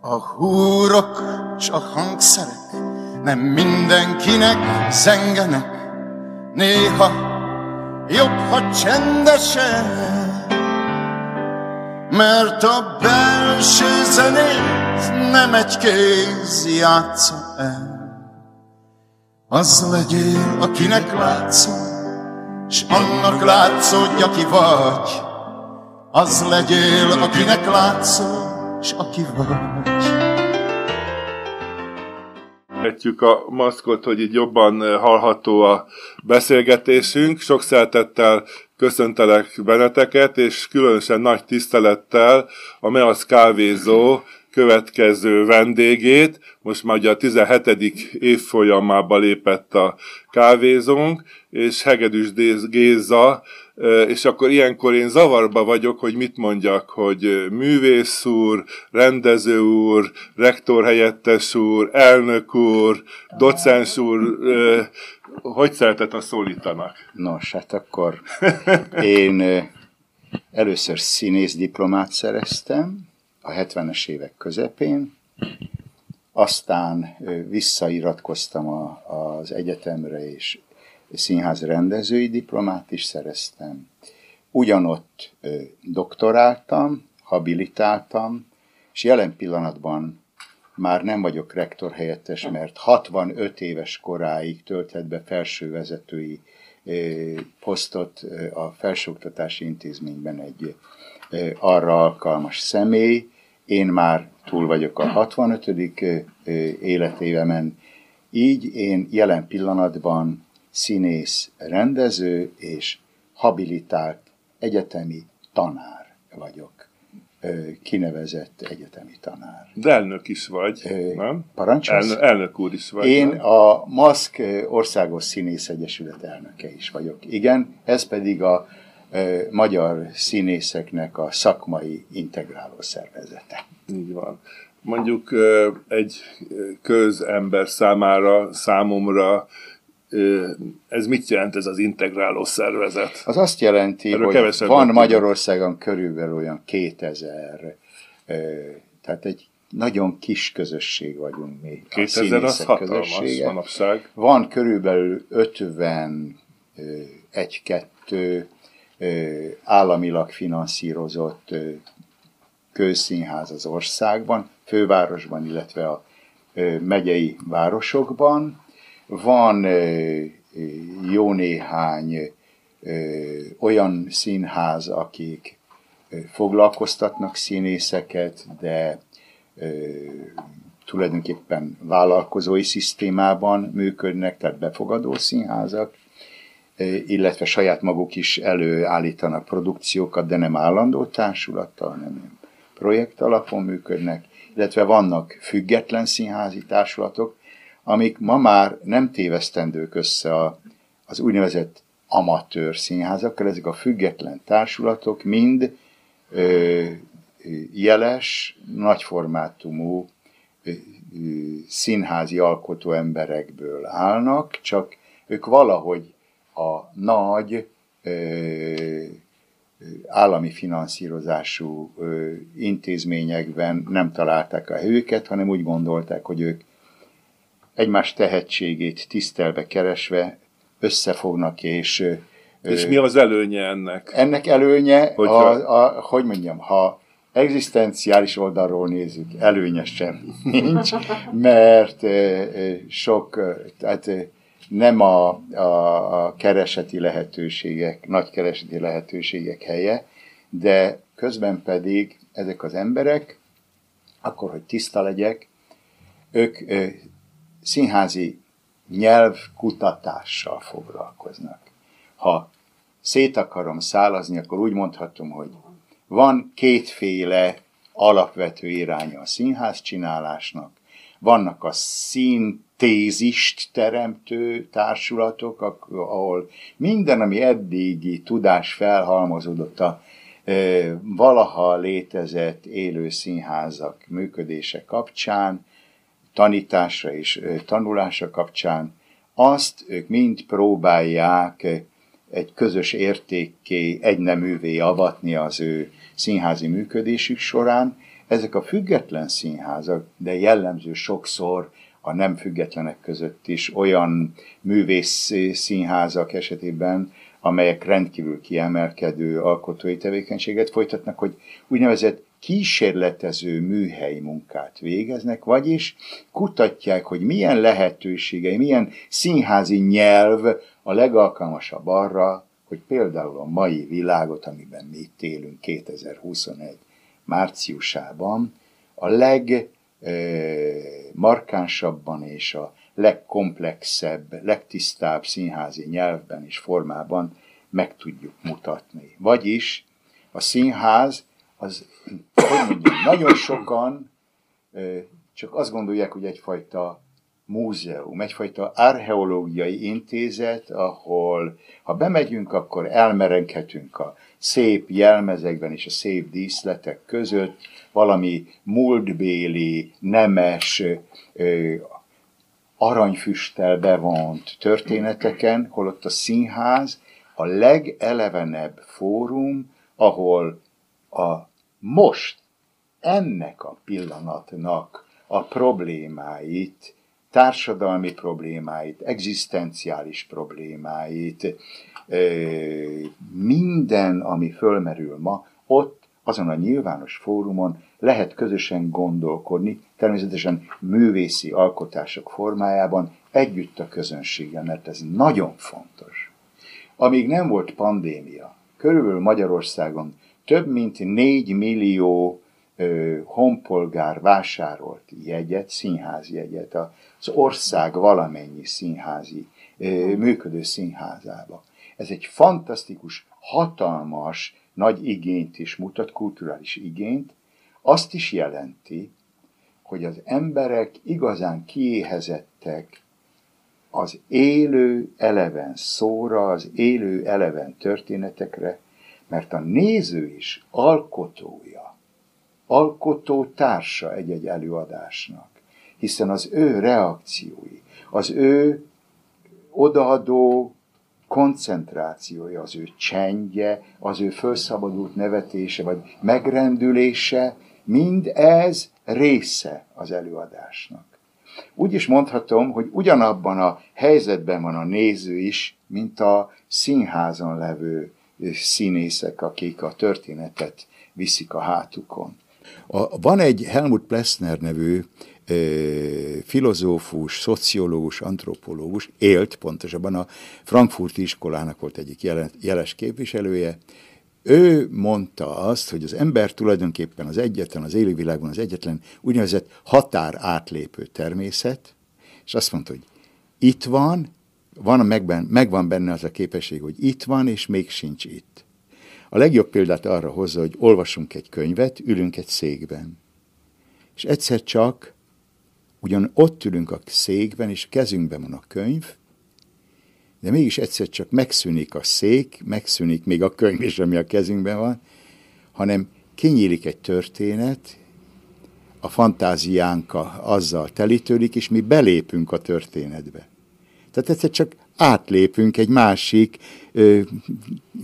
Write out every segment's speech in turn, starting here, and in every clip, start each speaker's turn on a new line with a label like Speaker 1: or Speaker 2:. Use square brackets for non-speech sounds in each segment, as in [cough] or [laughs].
Speaker 1: A húrok s a hangszerek nem mindenkinek zengenek, néha jobb, ha csendesen, mert a belső zenét nem egy kéz játsza el. Az legyél, akinek látszol, s annak látszódj, aki vagy. Az legyél, akinek látszol, s aki vagy.
Speaker 2: Vetjük a maszkot, hogy így jobban hallható a beszélgetésünk. Sok szeretettel köszöntelek benneteket, és különösen nagy tisztelettel a Measz kávézó következő vendégét. Most már ugye a 17. évfolyamába lépett a kávézónk, és Hegedűs Géza, és akkor ilyenkor én zavarba vagyok, hogy mit mondjak, hogy művész úr, rendező úr, rektor helyettes úr, elnök úr, docens úr, hogy szeretett a szólítanak?
Speaker 3: Nos, hát akkor én először színész diplomát szereztem a 70-es évek közepén, aztán visszairatkoztam a, az egyetemre, és színház rendezői diplomát is szereztem. Ugyanott doktoráltam, habilitáltam, és jelen pillanatban már nem vagyok rektor helyettes, mert 65 éves koráig tölthet be felsővezetői posztot a felsőoktatási intézményben egy arra alkalmas személy. Én már túl vagyok a 65. életévemen, így én jelen pillanatban színész, rendező és habilitált egyetemi tanár vagyok. Kinevezett egyetemi tanár.
Speaker 2: De elnök is vagy, nem?
Speaker 3: Parancsolsz?
Speaker 2: Elnök, elnök úr is vagy.
Speaker 3: Én
Speaker 2: nem?
Speaker 3: a MASZK Országos Színész Egyesület elnöke is vagyok. Igen, ez pedig a magyar színészeknek a szakmai integráló szervezete.
Speaker 2: Így van. Mondjuk egy közember számára, számomra ez mit jelent ez az integráló szervezet?
Speaker 3: Az azt jelenti, Erről hogy van Magyarországon körülbelül olyan 2000, tehát egy nagyon kis közösség vagyunk mi.
Speaker 2: 2000 az hatalmas manapság.
Speaker 3: Van körülbelül 51 kettő államilag finanszírozott közszínház az országban, fővárosban, illetve a megyei városokban. Van jó néhány olyan színház, akik foglalkoztatnak színészeket, de tulajdonképpen vállalkozói szisztémában működnek, tehát befogadó színházak, illetve saját maguk is előállítanak produkciókat, de nem állandó társulattal, hanem projekt alapon működnek, illetve vannak független színházi társulatok, amik ma már nem tévesztendők össze a, az úgynevezett amatőr színházakkal, ezek a független társulatok mind ö, jeles, nagyformátumú ö, ö, színházi alkotó emberekből állnak, csak ők valahogy a nagy állami finanszírozású intézményekben nem találták a helyüket, hanem úgy gondolták, hogy ők egymás tehetségét tisztelve keresve összefognak és...
Speaker 2: És mi az előnye ennek?
Speaker 3: Ennek előnye, Hogyha... a, a, hogy mondjam, ha egzisztenciális oldalról nézzük, előnye sem [laughs] nincs, mert sok, tehát nem a, a, a kereseti lehetőségek, nagy kereseti lehetőségek helye, de közben pedig ezek az emberek, akkor, hogy tiszta legyek, ők színházi nyelvkutatással foglalkoznak. Ha szét akarom szálazni, akkor úgy mondhatom, hogy van kétféle alapvető iránya a színház csinálásnak. Vannak a szintézist teremtő társulatok, ahol minden, ami eddigi tudás felhalmozódott a valaha létezett élő színházak működése kapcsán, tanítása és tanulása kapcsán azt ők mind próbálják egy közös értékké, egyneművé avatni az ő színházi működésük során. Ezek a független színházak, de jellemző sokszor a nem függetlenek között is olyan művész színházak esetében, amelyek rendkívül kiemelkedő alkotói tevékenységet folytatnak, hogy úgynevezett kísérletező műhely munkát végeznek, vagyis kutatják, hogy milyen lehetőségei, milyen színházi nyelv a legalkalmasabb arra, hogy például a mai világot, amiben mi itt élünk 2021 márciusában, a legmarkánsabban és a legkomplexebb, legtisztább színházi nyelvben és formában meg tudjuk mutatni. Vagyis a színház az, hogy mondjam, nagyon sokan csak azt gondolják, hogy egyfajta múzeum, egyfajta archeológiai intézet, ahol ha bemegyünk, akkor elmerenkhetünk a szép jelmezekben és a szép díszletek között, valami múltbéli, nemes, aranyfüsttel bevont történeteken, holott a színház a legelevenebb fórum, ahol a most ennek a pillanatnak a problémáit, társadalmi problémáit, egzisztenciális problémáit, minden, ami fölmerül ma, ott azon a nyilvános fórumon lehet közösen gondolkodni, természetesen művészi alkotások formájában, együtt a közönséggel, mert ez nagyon fontos. Amíg nem volt pandémia, körülbelül Magyarországon több mint 4 millió ö, honpolgár vásárolt jegyet, színházi jegyet az ország valamennyi színházi, működő színházába. Ez egy fantasztikus, hatalmas, nagy igényt is mutat, kulturális igényt, azt is jelenti, hogy az emberek igazán kiéhezettek az élő eleven szóra, az élő eleven történetekre, mert a néző is alkotója, alkotó társa egy-egy előadásnak, hiszen az ő reakciói, az ő odaadó koncentrációja, az ő csendje, az ő felszabadult nevetése, vagy megrendülése, mind ez része az előadásnak. Úgy is mondhatom, hogy ugyanabban a helyzetben van a néző is, mint a színházon levő színészek, akik a történetet viszik a hátukon. A, van egy Helmut Plessner nevű filozófus, szociológus, antropológus, élt pontosabban a Frankfurti iskolának volt egyik jeles képviselője, ő mondta azt, hogy az ember tulajdonképpen az egyetlen, az élővilágban az egyetlen úgynevezett határ átlépő természet, és azt mondta, hogy itt van, van megben, megvan benne az a képesség, hogy itt van, és még sincs itt. A legjobb példát arra hozza, hogy olvasunk egy könyvet, ülünk egy székben. És egyszer csak ugyan ott ülünk a székben, és kezünkben van a könyv, de mégis egyszer csak megszűnik a szék, megszűnik még a könyv is, ami a kezünkben van, hanem kinyílik egy történet, a fantáziánk azzal telítődik, és mi belépünk a történetbe. Tehát egyszer csak átlépünk egy másik ö,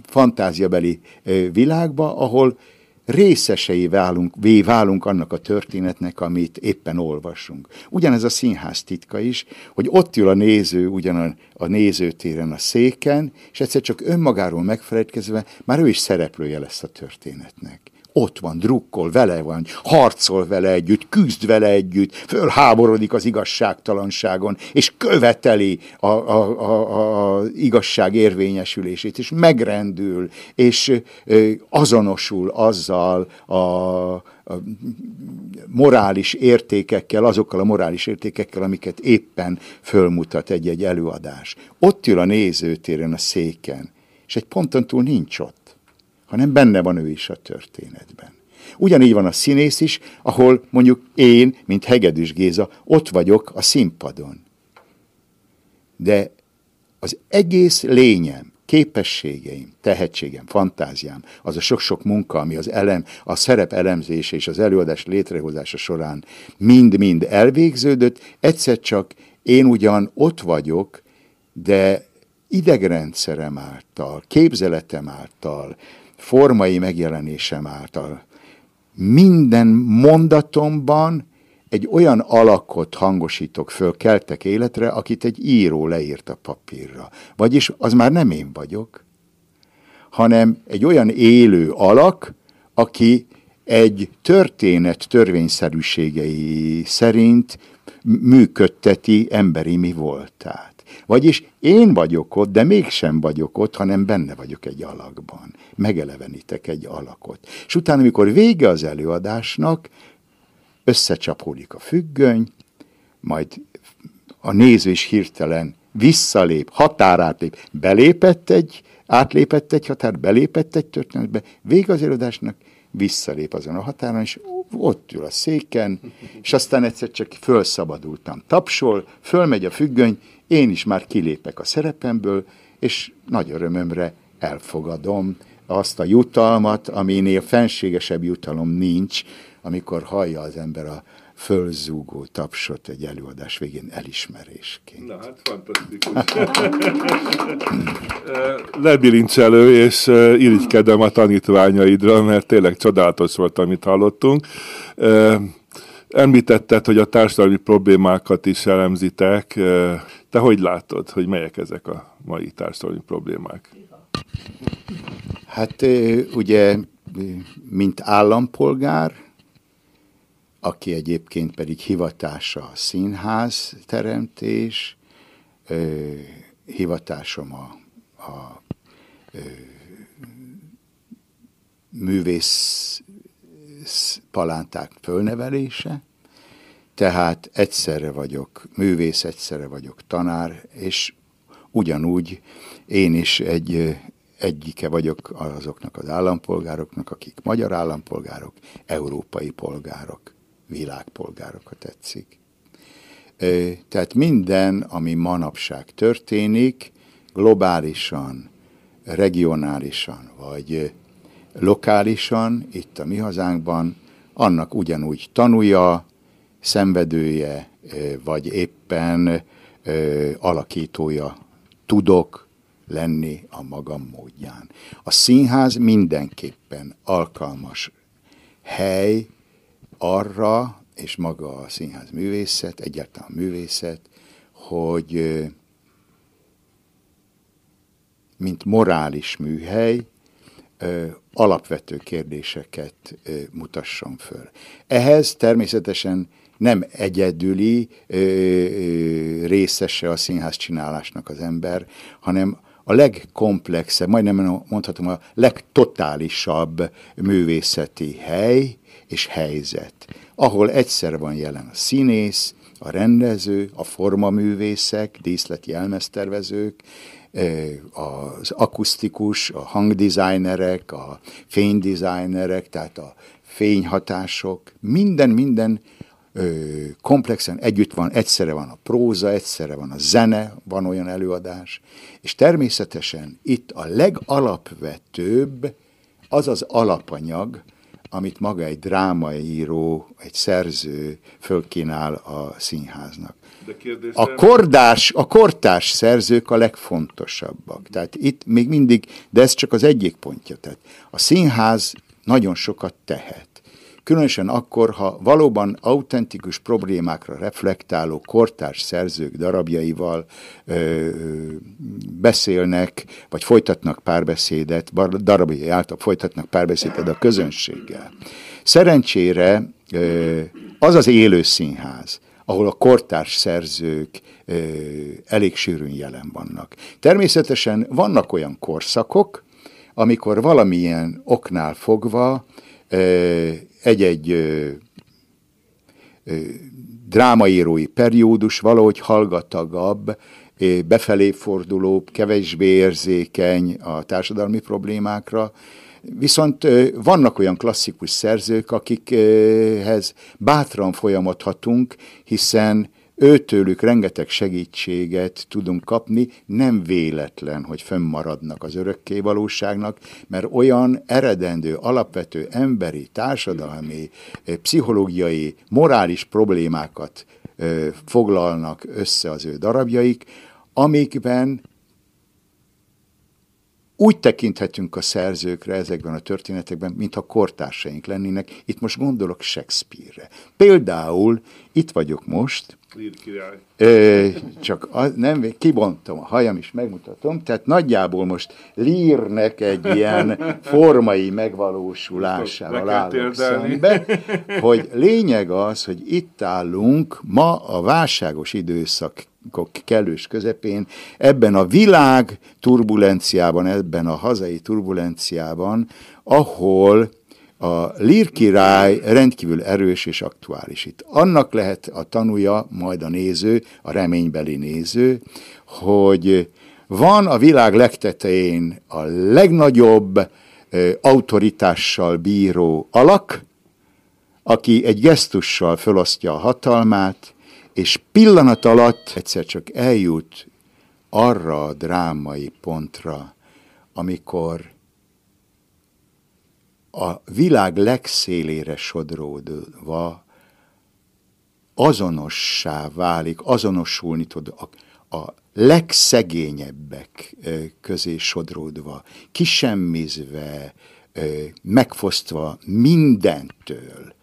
Speaker 3: fantáziabeli ö, világba, ahol részesei válunk, vé válunk annak a történetnek, amit éppen olvasunk. Ugyanez a színház titka is, hogy ott ül a néző ugyan a, a nézőtéren a széken, és egyszer csak önmagáról megfeledkezve már ő is szereplője lesz a történetnek ott van, drukkol, vele van, harcol vele együtt, küzd vele együtt, fölháborodik az igazságtalanságon, és követeli a, a, a, a igazság érvényesülését, és megrendül, és azonosul azzal a, a morális értékekkel, azokkal a morális értékekkel, amiket éppen fölmutat egy-egy előadás. Ott ül a nézőtéren a széken, és egy ponton túl nincs ott hanem benne van ő is a történetben. Ugyanígy van a színész is, ahol mondjuk én, mint Hegedűs Géza, ott vagyok a színpadon. De az egész lényem, képességeim, tehetségem, fantáziám, az a sok-sok munka, ami az elem, a szerep elemzése és az előadás létrehozása során mind-mind elvégződött, egyszer csak én ugyan ott vagyok, de idegrendszerem által, képzeletem által, formai megjelenésem által, minden mondatomban egy olyan alakot hangosítok föl, keltek életre, akit egy író leírt a papírra. Vagyis az már nem én vagyok, hanem egy olyan élő alak, aki egy történet törvényszerűségei szerint működteti emberi mi voltát. Vagyis én vagyok ott, de mégsem vagyok ott, hanem benne vagyok egy alakban. Megelevenítek egy alakot. És utána, amikor vége az előadásnak, összecsapódik a függöny, majd a néző is hirtelen visszalép, határát lép, belépett egy, átlépett egy határ, belépett egy történetbe, vége az előadásnak, visszalép azon a határon, és ott ül a széken, és aztán egyszer csak fölszabadultam. Tapsol, fölmegy a függöny, én is már kilépek a szerepemből, és nagy örömömre elfogadom azt a jutalmat, aminél fenségesebb jutalom nincs, amikor hallja az ember a fölzúgó tapsot egy előadás végén elismerésként.
Speaker 2: Na hát fantasztikus. [laughs] Lebilincselő, és irigykedem a tanítványaidra, mert tényleg csodálatos volt, amit hallottunk. Említetted, hogy a társadalmi problémákat is elemzitek. Te hogy látod, hogy melyek ezek a mai társadalmi problémák?
Speaker 3: Hát ugye, mint állampolgár, aki egyébként pedig hivatása a színház teremtés, hivatásom a, a művész palánták fölnevelése, tehát egyszerre vagyok művész, egyszerre vagyok tanár, és ugyanúgy én is egy egyike vagyok azoknak az állampolgároknak, akik magyar állampolgárok, európai polgárok, világpolgárok, ha tetszik. Tehát minden, ami manapság történik, globálisan, regionálisan, vagy lokálisan, itt a mi hazánkban, annak ugyanúgy tanulja, szenvedője, vagy éppen alakítója tudok lenni a magam módján. A színház mindenképpen alkalmas hely arra, és maga a színház művészet, egyáltalán művészet, hogy mint morális műhely, alapvető kérdéseket mutasson föl. Ehhez természetesen nem egyedüli ö, ö, részese a színház csinálásnak az ember, hanem a legkomplexebb, majdnem mondhatom a legtotálisabb művészeti hely és helyzet, ahol egyszer van jelen a színész, a rendező, a formaművészek, díszleti elmeztervezők, az akusztikus, a hangdesignerek, a fénydesignerek, tehát a fényhatások, minden, minden komplexen együtt van, egyszerre van a próza, egyszerre van a zene, van olyan előadás, és természetesen itt a legalapvetőbb az az alapanyag, amit maga egy drámaíró, egy szerző fölkínál a színháznak. A, kordás, a kortárs szerzők a legfontosabbak. Tehát itt még mindig, de ez csak az egyik pontja. Tehát a színház nagyon sokat tehet. Különösen akkor, ha valóban autentikus problémákra reflektáló kortárs szerzők darabjaival ö, beszélnek, vagy folytatnak párbeszédet, darabjai által folytatnak párbeszédet a közönséggel. Szerencsére ö, az az élő színház, ahol a kortárs szerzők ö, elég sűrűn jelen vannak. Természetesen vannak olyan korszakok, amikor valamilyen oknál fogva egy-egy drámaírói periódus valahogy hallgatagabb, befelé fordulóbb, kevésbé érzékeny a társadalmi problémákra, Viszont vannak olyan klasszikus szerzők, akikhez bátran folyamodhatunk, hiszen őtőlük rengeteg segítséget tudunk kapni, nem véletlen, hogy fönnmaradnak az örökké valóságnak, mert olyan eredendő, alapvető emberi, társadalmi, pszichológiai, morális problémákat foglalnak össze az ő darabjaik, amikben úgy tekinthetünk a szerzőkre ezekben a történetekben, mintha kortársaink lennének. Itt most gondolok Shakespeare-re. Például itt vagyok most, Ö, csak az, nem, kibontom a hajam is, megmutatom. Tehát nagyjából most Lírnek egy ilyen formai megvalósulásával állok szembe, hogy lényeg az, hogy itt állunk ma a válságos időszak kellős közepén, ebben a világ turbulenciában, ebben a hazai turbulenciában, ahol a Lír király rendkívül erős és aktuális itt. Annak lehet a tanúja, majd a néző, a reménybeli néző, hogy van a világ legtetején a legnagyobb autoritással bíró alak, aki egy gesztussal felosztja a hatalmát, és pillanat alatt egyszer csak eljut arra a drámai pontra, amikor a világ legszélére sodródva azonossá válik, azonosulni tud a, a legszegényebbek közé sodródva, kisemmizve, megfosztva mindentől,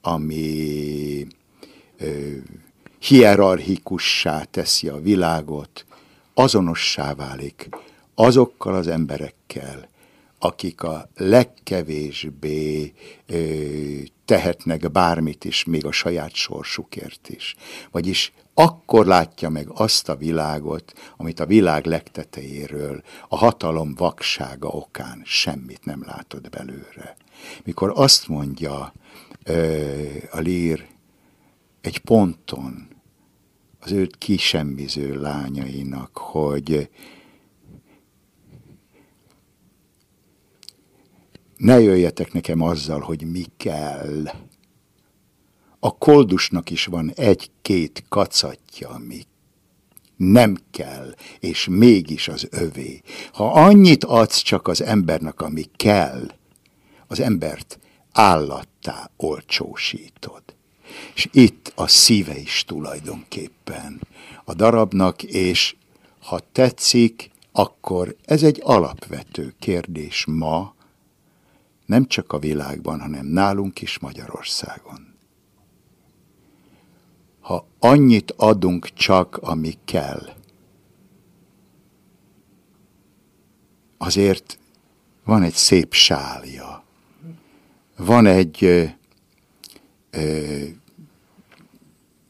Speaker 3: ami hierarchikussá teszi a világot, azonossá válik azokkal az emberekkel, akik a legkevésbé ö, tehetnek bármit is, még a saját sorsukért is. Vagyis akkor látja meg azt a világot, amit a világ legtetejéről, a hatalom vaksága okán semmit nem látod belőle. Mikor azt mondja ö, a lír egy ponton az őt kisemmiző lányainak, hogy ne jöjjetek nekem azzal, hogy mi kell. A koldusnak is van egy-két kacatja, ami nem kell, és mégis az övé. Ha annyit adsz csak az embernek, ami kell, az embert állattá olcsósítod. És itt a szíve is tulajdonképpen a darabnak, és ha tetszik, akkor ez egy alapvető kérdés ma, nem csak a világban, hanem nálunk is Magyarországon. Ha annyit adunk csak, ami kell, azért van egy szép sálja, van egy ö, ö,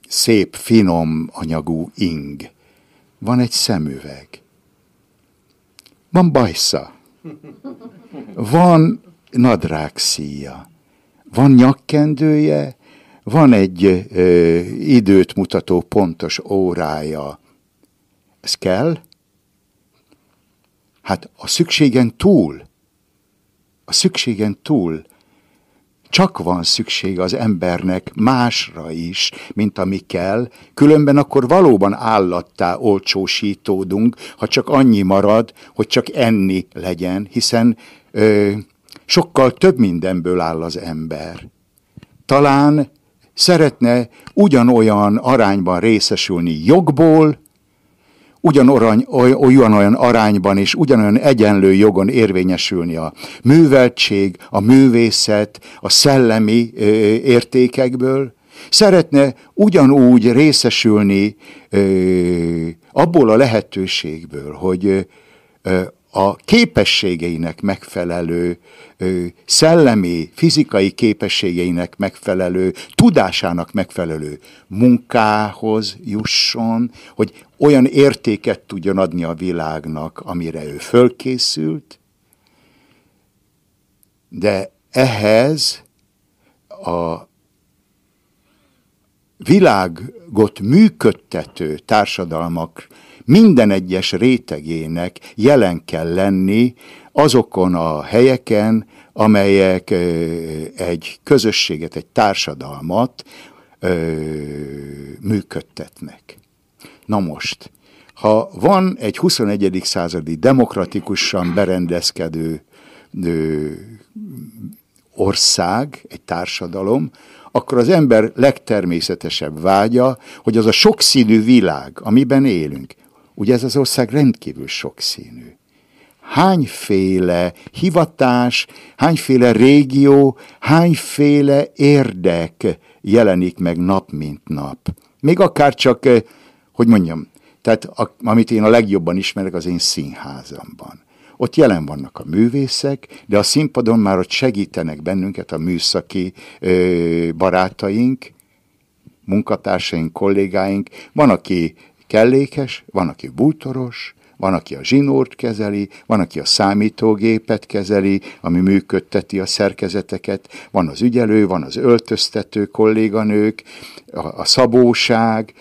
Speaker 3: szép, finom anyagú ing, van egy szemüveg, van bajsza, van nadrág szíja. Van nyakkendője, van egy ö, időt mutató pontos órája. Ez kell? Hát a szükségen túl, a szükségen túl csak van szükség az embernek másra is, mint ami kell, különben akkor valóban állattá olcsósítódunk, ha csak annyi marad, hogy csak enni legyen, hiszen ö, Sokkal több mindenből áll az ember. Talán szeretne ugyanolyan arányban részesülni jogból, ugyanolyan olyan arányban és ugyanolyan egyenlő jogon érvényesülni a műveltség, a művészet, a szellemi ö, értékekből, szeretne ugyanúgy részesülni ö, abból a lehetőségből, hogy ö, a képességeinek megfelelő, szellemi, fizikai képességeinek megfelelő, tudásának megfelelő munkához jusson, hogy olyan értéket tudjon adni a világnak, amire ő fölkészült, de ehhez a világot működtető társadalmak minden egyes rétegének jelen kell lenni azokon a helyeken, amelyek egy közösséget, egy társadalmat működtetnek. Na most, ha van egy 21. századi demokratikusan berendezkedő ország, egy társadalom, akkor az ember legtermészetesebb vágya, hogy az a sokszínű világ, amiben élünk, ugye ez az ország rendkívül sokszínű. Hányféle hivatás, hányféle régió, hányféle érdek jelenik meg nap mint nap. Még akár csak, eh, hogy mondjam, tehát a, amit én a legjobban ismerek, az én színházamban. Ott jelen vannak a művészek, de a színpadon már ott segítenek bennünket a műszaki ö, barátaink, munkatársaink, kollégáink. Van, aki kellékes, van, aki bútoros, van, aki a zsinórt kezeli, van, aki a számítógépet kezeli, ami működteti a szerkezeteket, van az ügyelő, van az öltöztető kolléganők, a, a szabóság,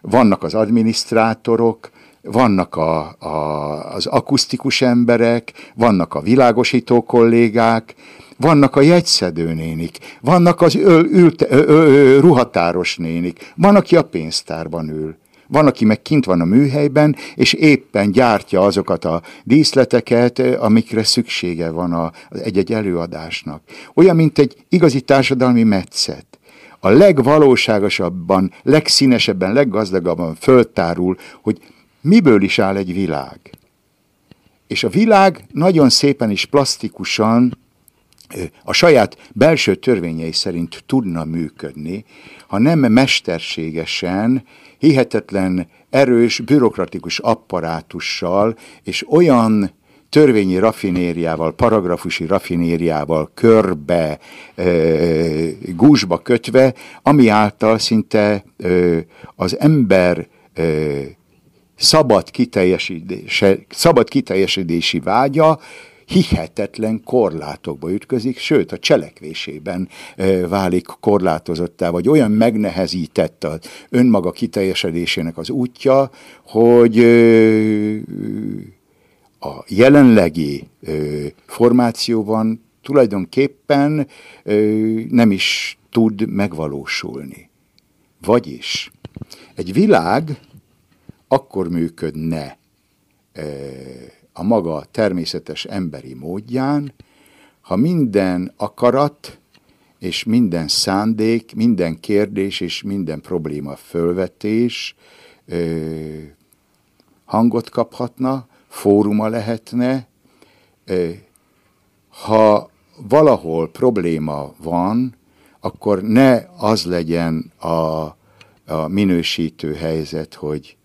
Speaker 3: vannak az adminisztrátorok, vannak a, a, az akusztikus emberek, vannak a világosító kollégák, vannak a jegyszedőnénik, vannak az öl, ülte, ö, ö, ruhatáros nénik, van, aki a pénztárban ül. Van, aki meg kint van a műhelyben, és éppen gyártja azokat a díszleteket, amikre szüksége van a, egy-egy előadásnak. Olyan, mint egy igazi társadalmi metszet. A legvalóságosabban, legszínesebben, leggazdagabban föltárul, hogy miből is áll egy világ. És a világ nagyon szépen és plastikusan a saját belső törvényei szerint tudna működni, ha nem mesterségesen, hihetetlen erős, bürokratikus apparátussal és olyan törvényi rafinériával, paragrafusi rafinériával körbe, e, gúzsba kötve, ami által szinte e, az ember e, szabad, kiteljesedése, szabad kiteljesedési vágya hihetetlen korlátokba ütközik, sőt a cselekvésében válik korlátozottá, vagy olyan megnehezített az önmaga kiteljesedésének az útja, hogy a jelenlegi formációban tulajdonképpen nem is tud megvalósulni. Vagyis egy világ akkor működne a maga természetes emberi módján, ha minden akarat és minden szándék, minden kérdés és minden probléma fölvetés ö, hangot kaphatna, fóruma lehetne, ö, ha valahol probléma van, akkor ne az legyen a, a minősítő helyzet, hogy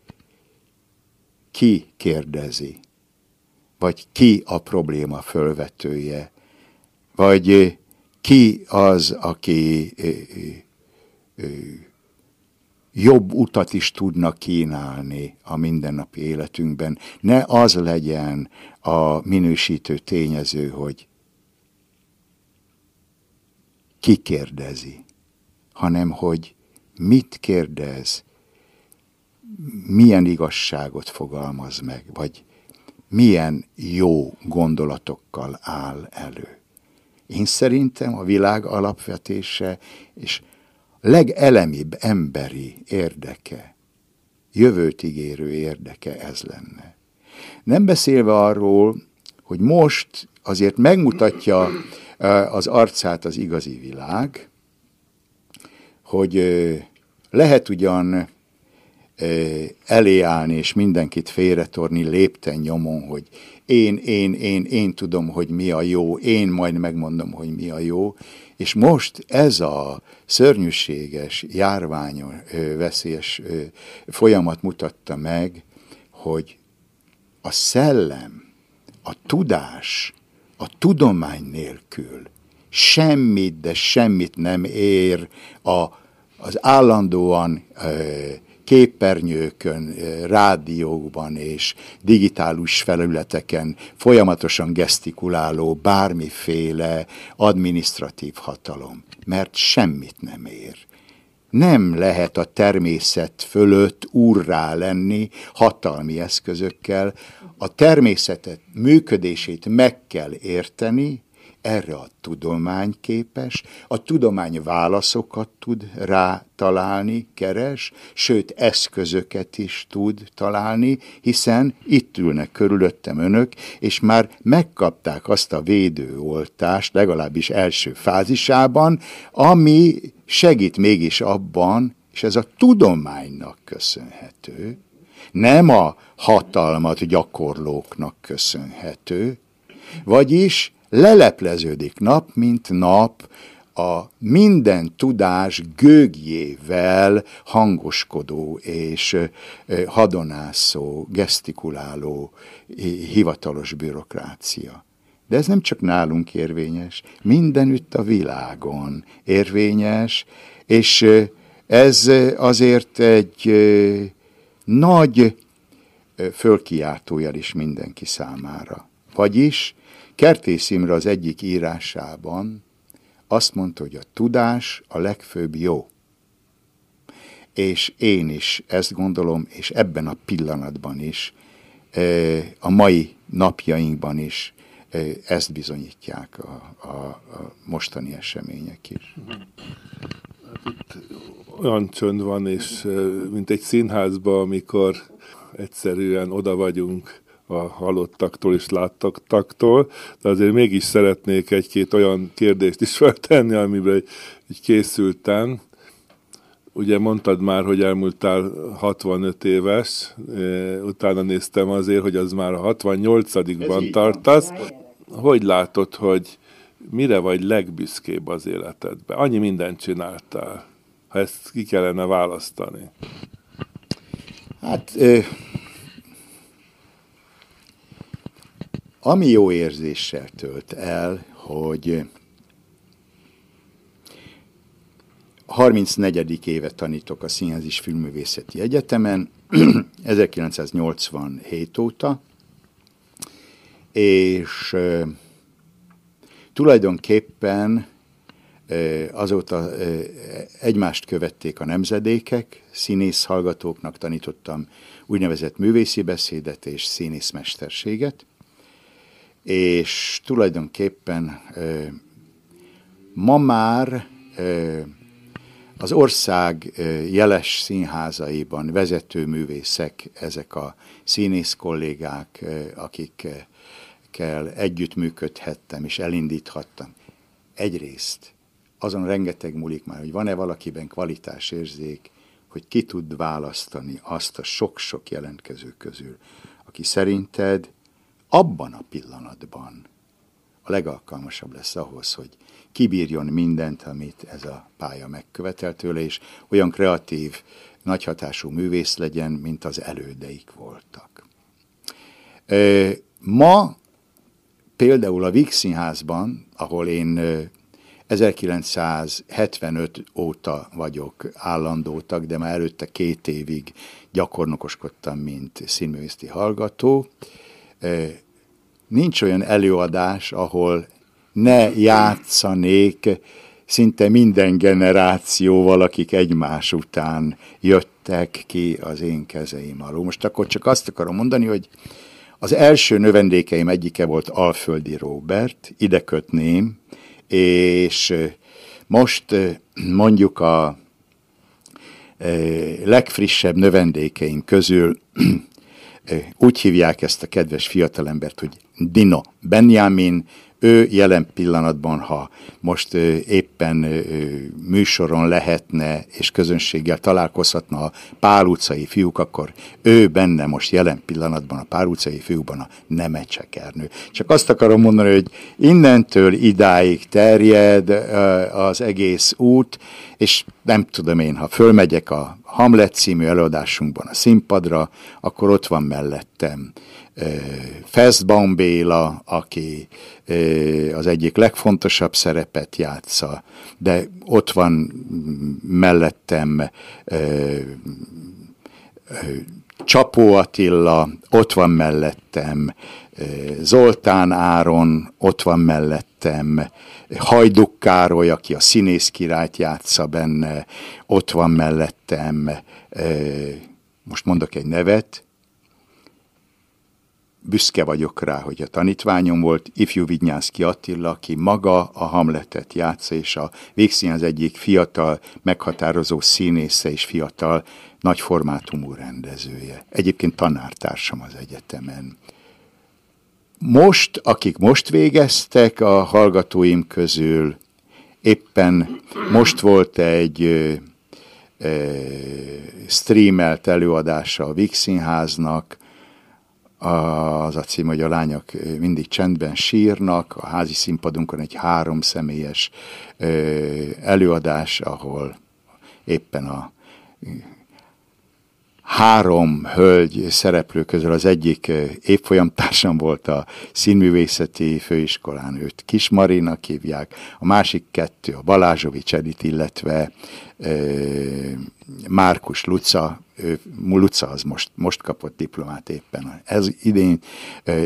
Speaker 3: ki kérdezi, vagy ki a probléma fölvetője, vagy ki az, aki jobb utat is tudna kínálni a mindennapi életünkben. Ne az legyen a minősítő tényező, hogy ki kérdezi, hanem hogy mit kérdez, milyen igazságot fogalmaz meg, vagy milyen jó gondolatokkal áll elő. Én szerintem a világ alapvetése és legelemibb emberi érdeke, jövőt ígérő érdeke ez lenne. Nem beszélve arról, hogy most azért megmutatja az arcát az igazi világ, hogy lehet ugyan elé állni és mindenkit félretorni lépten nyomon, hogy én, én, én, én tudom, hogy mi a jó, én majd megmondom, hogy mi a jó, és most ez a szörnyűséges, járvány, veszélyes folyamat mutatta meg, hogy a szellem, a tudás, a tudomány nélkül semmit, de semmit nem ér a, az állandóan képernyőkön, rádiókban és digitális felületeken folyamatosan gesztikuláló bármiféle administratív hatalom, mert semmit nem ér. Nem lehet a természet fölött úrrá lenni hatalmi eszközökkel, a természetet működését meg kell érteni, erre a tudomány képes, a tudomány válaszokat tud rá találni, keres, sőt eszközöket is tud találni, hiszen itt ülnek körülöttem önök, és már megkapták azt a védőoltást, legalábbis első fázisában, ami segít mégis abban, és ez a tudománynak köszönhető, nem a hatalmat gyakorlóknak köszönhető, vagyis lelepleződik nap, mint nap a minden tudás gőgjével hangoskodó és hadonászó, gesztikuláló hivatalos bürokrácia. De ez nem csak nálunk érvényes, mindenütt a világon érvényes, és ez azért egy nagy fölkiáltójel is mindenki számára. Vagyis Kertész Imre az egyik írásában azt mondta, hogy a tudás a legfőbb jó. És én is ezt gondolom, és ebben a pillanatban is, a mai napjainkban is ezt bizonyítják a, a, a mostani események is.
Speaker 2: Hát itt olyan csönd van, és mint egy színházban, amikor egyszerűen oda vagyunk a halottaktól és láttaktól, de azért mégis szeretnék egy-két olyan kérdést is [laughs] feltenni, amiben így készültem. Ugye mondtad már, hogy elmúltál 65 éves, utána néztem azért, hogy az már a 68-ban tartasz. Hogy látod, hogy mire vagy legbüszkébb az életedben? Annyi mindent csináltál, ha ezt ki kellene választani.
Speaker 3: Hát Ami jó érzéssel tölt el, hogy 34. évet tanítok a Színház és Filmművészeti Egyetemen, [clears throat] 1987 óta, és tulajdonképpen azóta egymást követték a nemzedékek, színész hallgatóknak tanítottam úgynevezett művészi beszédet és színészmesterséget, és tulajdonképpen ma már az ország jeles színházaiban vezető művészek, ezek a színész kollégák, akikkel együttműködhettem és elindíthattam. Egyrészt azon rengeteg múlik már, hogy van-e valakiben kvalitásérzék, hogy ki tud választani azt a sok-sok jelentkező közül, aki szerinted abban a pillanatban a legalkalmasabb lesz ahhoz, hogy kibírjon mindent, amit ez a pálya megkövetel tőle, és olyan kreatív, nagyhatású művész legyen, mint az elődeik voltak. Ma például a Víg Színházban, ahol én 1975 óta vagyok állandó de már előtte két évig gyakornokoskodtam, mint színművészeti hallgató, nincs olyan előadás, ahol ne játszanék szinte minden generációval, akik egymás után jöttek ki az én kezeim alól. Most akkor csak azt akarom mondani, hogy az első növendékeim egyike volt Alföldi Robert, ide kötném, és most mondjuk a legfrissebb növendékeim közül úgy hívják ezt a kedves fiatalembert, hogy Dino Benjamin, ő jelen pillanatban, ha most éppen műsoron lehetne és közönséggel találkozhatna a Pál utcai fiúk, akkor ő benne most jelen pillanatban a Pál utcai fiúkban a Nemecsekernő. Csak azt akarom mondani, hogy innentől idáig terjed az egész út, és nem tudom én, ha fölmegyek a Hamlet című előadásunkban a színpadra, akkor ott van mellettem Festbaum Béla, aki az egyik legfontosabb szerepet játsza, de ott van mellettem Csapó Attila, ott van mellettem Zoltán Áron, ott van mellettem Hajduk Károly, aki a színész királyt játsza benne, ott van mellettem, most mondok egy nevet, büszke vagyok rá, hogy a tanítványom volt, ifjú Vignyánszki Attila, aki maga a Hamletet játsza, és a az egyik fiatal, meghatározó színésze és fiatal, nagy formátumú rendezője. Egyébként tanártársam az egyetemen. Most, akik most végeztek a hallgatóim közül, éppen most volt egy ö, streamelt előadása a Vix Színháznak, az a cím, hogy a lányok mindig csendben sírnak, a házi színpadunkon egy három személyes előadás, ahol éppen a három hölgy szereplő közül az egyik évfolyamtársam volt a színművészeti főiskolán, őt Kis Marinak hívják, a másik kettő a Balázsovics Edith, illetve Márkus Luca, Luca az most, most kapott diplomát éppen ez idén,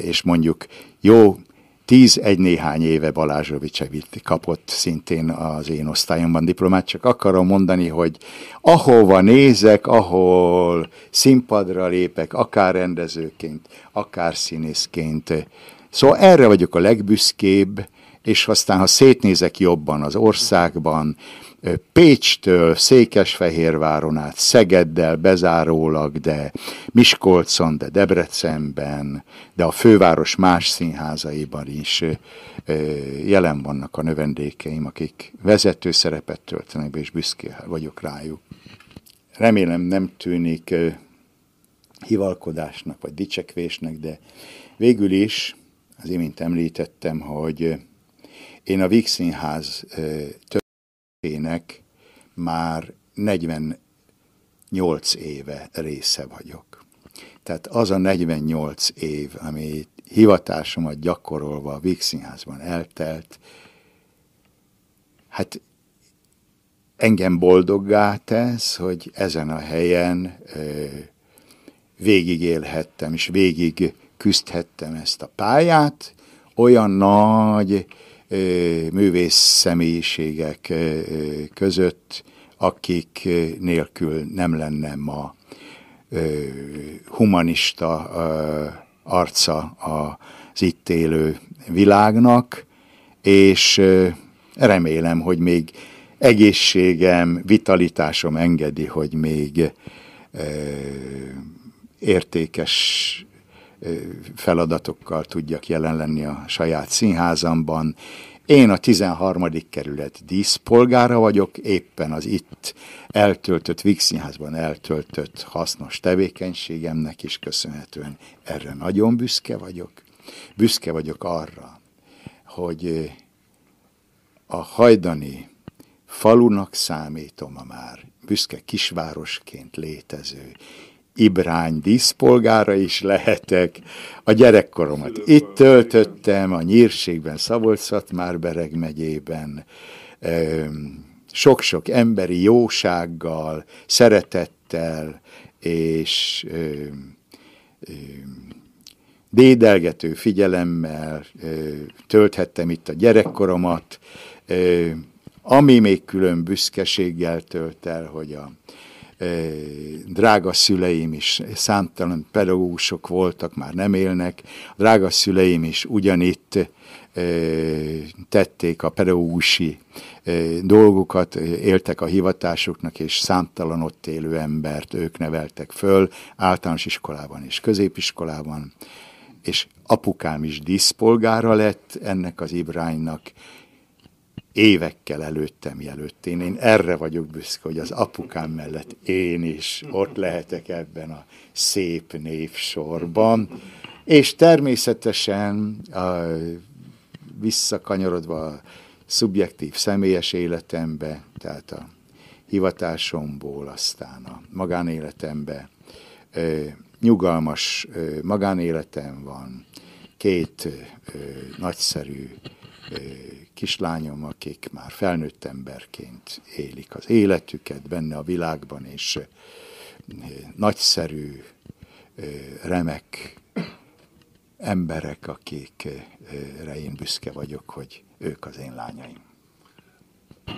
Speaker 3: és mondjuk jó tíz egy néhány éve Balázsovics kapott szintén az én osztályomban diplomát, csak akarom mondani, hogy ahova nézek, ahol színpadra lépek, akár rendezőként, akár színészként, szóval erre vagyok a legbüszkébb, és aztán, ha szétnézek jobban az országban, Pécstől Székesfehérváron át, Szegeddel bezárólag, de Miskolcon, de Debrecenben, de a főváros más színházaiban is jelen vannak a növendékeim, akik vezető szerepet töltenek be, és büszké vagyok rájuk. Remélem nem tűnik hivalkodásnak vagy dicsekvésnek, de végül is, az imént említettem, hogy én a Víg Történének már 48 éve része vagyok. Tehát az a 48 év, ami hivatásomat gyakorolva a Vígszínházban eltelt, hát engem boldoggá tesz, hogy ezen a helyen ö, végigélhettem, és végig küzdhettem ezt a pályát, olyan nagy művész személyiségek között, akik nélkül nem lenne ma humanista arca az itt élő világnak, és remélem, hogy még egészségem, vitalitásom engedi, hogy még értékes feladatokkal tudjak jelen lenni a saját színházamban. Én a 13. kerület díszpolgára vagyok, éppen az itt eltöltött, Vígszínházban eltöltött hasznos tevékenységemnek is köszönhetően erre nagyon büszke vagyok. Büszke vagyok arra, hogy a hajdani falunak számítom a már büszke kisvárosként létező Ibrány díszpolgára is lehetek. A gyerekkoromat itt töltöttem, a nyírségben, szabolcs Bereg megyében, sok-sok emberi jósággal, szeretettel, és dédelgető figyelemmel tölthettem itt a gyerekkoromat, ami még külön büszkeséggel tölt el, hogy a drága szüleim is számtalan pedagógusok voltak, már nem élnek, a drága szüleim is ugyanitt tették a pedagógusi dolgokat, éltek a hivatásuknak, és számtalan ott élő embert ők neveltek föl, általános iskolában és középiskolában, és apukám is díszpolgára lett ennek az Ibránynak, évekkel előttem jelölt. Én, én erre vagyok büszke, hogy az apukám mellett én is ott lehetek ebben a szép névsorban. És természetesen a, visszakanyarodva a szubjektív személyes életembe, tehát a hivatásomból, aztán a magánéletembe, ö, nyugalmas ö, magánéletem van, két ö, nagyszerű kislányom, akik már felnőtt emberként élik az életüket benne a világban, és nagyszerű, remek emberek, akikre én büszke vagyok, hogy ők az én lányaim.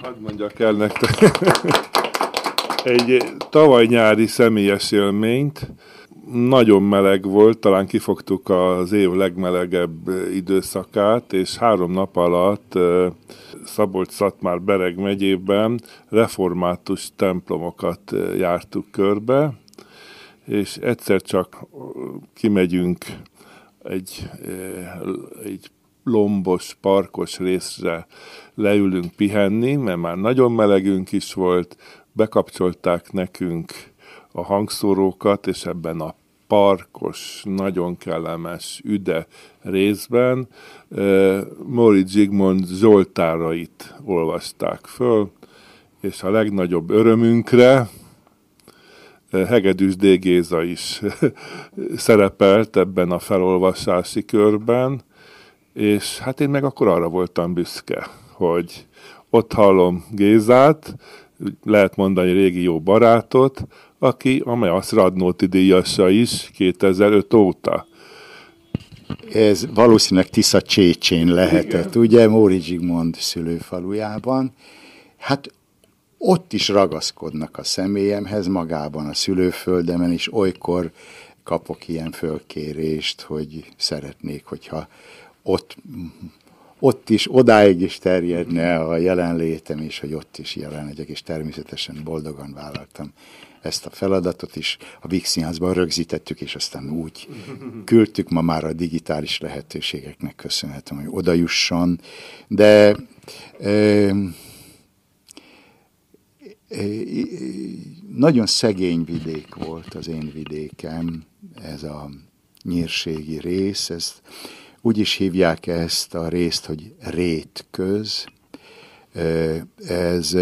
Speaker 2: Hadd mondjak el nektek [laughs] egy tavaly nyári személyes élményt, nagyon meleg volt, talán kifogtuk az év legmelegebb időszakát, és három nap alatt Szabolcs-Szatmár Bereg megyében református templomokat jártuk körbe, és egyszer csak kimegyünk egy, egy lombos, parkos részre leülünk pihenni, mert már nagyon melegünk is volt, bekapcsolták nekünk a hangszórókat, és ebben a parkos, nagyon kellemes üde részben Mori Zsigmond Zsoltárait olvasták föl, és a legnagyobb örömünkre Hegedűs D. Géza is [laughs] szerepelt ebben a felolvasási körben, és hát én meg akkor arra voltam büszke, hogy ott hallom Gézát, lehet mondani régi jó barátot, aki a MEASZ Radnóti díjasa is 2005 óta.
Speaker 3: Ez valószínűleg Tisza Csécsén lehetett, Igen. ugye, Móri Zsigmond szülőfalujában. Hát ott is ragaszkodnak a személyemhez, magában a szülőföldemen, és olykor kapok ilyen fölkérést, hogy szeretnék, hogyha ott, ott is, odáig is terjedne a jelenlétem, és hogy ott is jelen legyek, és természetesen boldogan vállaltam ezt a feladatot is. A Víg Színházban rögzítettük, és aztán úgy küldtük ma már a digitális lehetőségeknek köszönhetem, hogy oda jusson. De e, nagyon szegény vidék volt az én vidékem, ez a nyírségi rész, ezt úgy is hívják ezt a részt, hogy rétköz. Ez,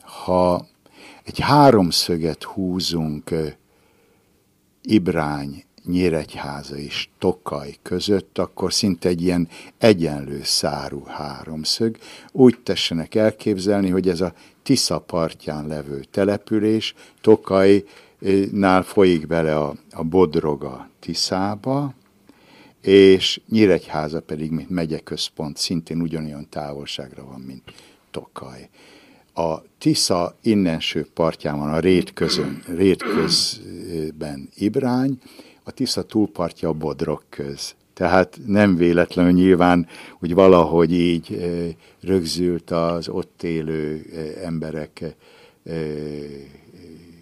Speaker 3: ha egy háromszöget húzunk Ibrány, Nyíregyháza és Tokaj között, akkor szinte egy ilyen egyenlő szárú háromszög. Úgy tessenek elképzelni, hogy ez a Tisza partján levő település, Tokajnál folyik bele a, a Bodroga Tiszába, és Nyíregyháza pedig, mint megyeközpont, szintén ugyanolyan távolságra van, mint Tokaj. A Tisza innenső partján van a Rétközön, Rétközben Ibrány, a Tisza túlpartja a Bodrog köz. Tehát nem véletlenül nyilván, hogy valahogy így rögzült az ott élő emberek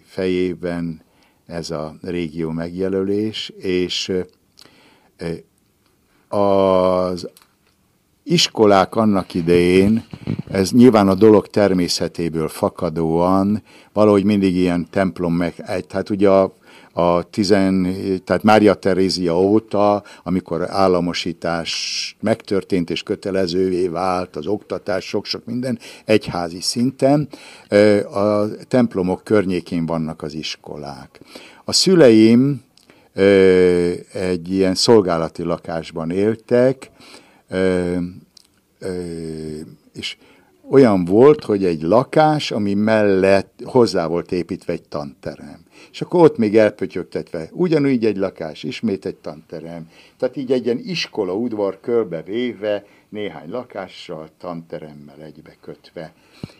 Speaker 3: fejében ez a régió megjelölés, és az iskolák annak idején, ez nyilván a dolog természetéből fakadóan, valahogy mindig ilyen templom meg, tehát ugye a, a tizen, tehát Mária Terézia óta, amikor államosítás megtörtént és kötelezővé vált az oktatás, sok-sok minden, egyházi szinten, a templomok környékén vannak az iskolák. A szüleim egy ilyen szolgálati lakásban éltek, és olyan volt, hogy egy lakás, ami mellett hozzá volt építve egy tanterem. És akkor ott még elpötyögtetve, ugyanúgy egy lakás, ismét egy tanterem. Tehát így egy ilyen iskola udvar körbevéve, néhány lakással, tanteremmel egybe kötve.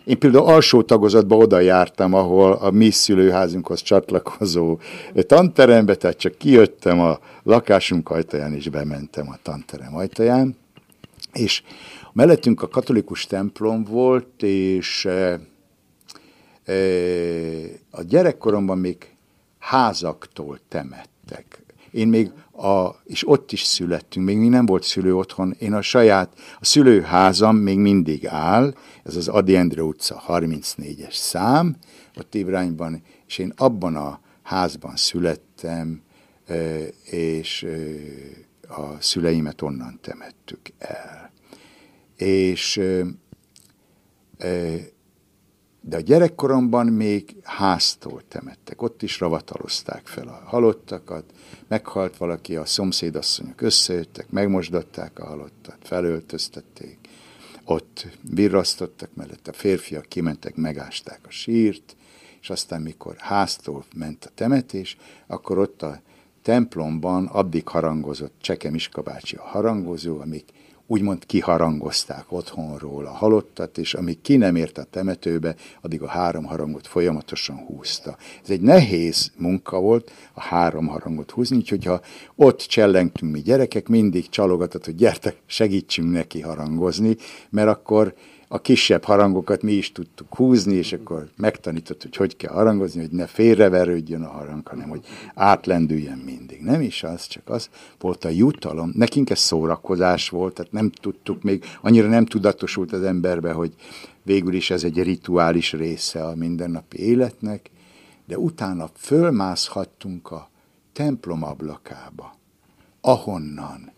Speaker 3: Én például alsó tagozatban oda jártam, ahol a mi szülőházunkhoz csatlakozó tanterembe, tehát csak kijöttem a lakásunk ajtaján, és bementem a tanterem ajtaján. És mellettünk a katolikus templom volt, és e, e, a gyerekkoromban még házaktól temettek. Én még a, és ott is születtünk, még nem volt szülő otthon, én a saját, a szülőházam még mindig áll, ez az Adi Endre utca 34-es szám, ott Ibrányban, és én abban a házban születtem, és a szüleimet onnan temettük el. És de a gyerekkoromban még háztól temettek, ott is ravatalozták fel a halottakat, meghalt valaki, a szomszédasszonyok összejöttek, megmosdatták a halottat, felöltöztették, ott virrasztottak mellett, a férfiak kimentek, megásták a sírt, és aztán mikor háztól ment a temetés, akkor ott a templomban addig harangozott Cseke Miska bácsi a harangozó, amik úgymond kiharangozták otthonról a halottat, és amíg ki nem ért a temetőbe, addig a három harangot folyamatosan húzta. Ez egy nehéz munka volt, a három harangot húzni, úgyhogy ha ott csellengtünk mi gyerekek, mindig csalogatott, hogy gyertek, segítsünk neki harangozni, mert akkor a kisebb harangokat mi is tudtuk húzni, és akkor megtanított, hogy hogy kell harangozni, hogy ne félreverődjön a harang, hanem hogy átlendüljen mindig. Nem is az, csak az volt a jutalom. Nekünk ez szórakozás volt, tehát nem tudtuk még, annyira nem tudatosult az emberbe, hogy végül is ez egy rituális része a mindennapi életnek, de utána fölmászhattunk a templom ablakába, ahonnan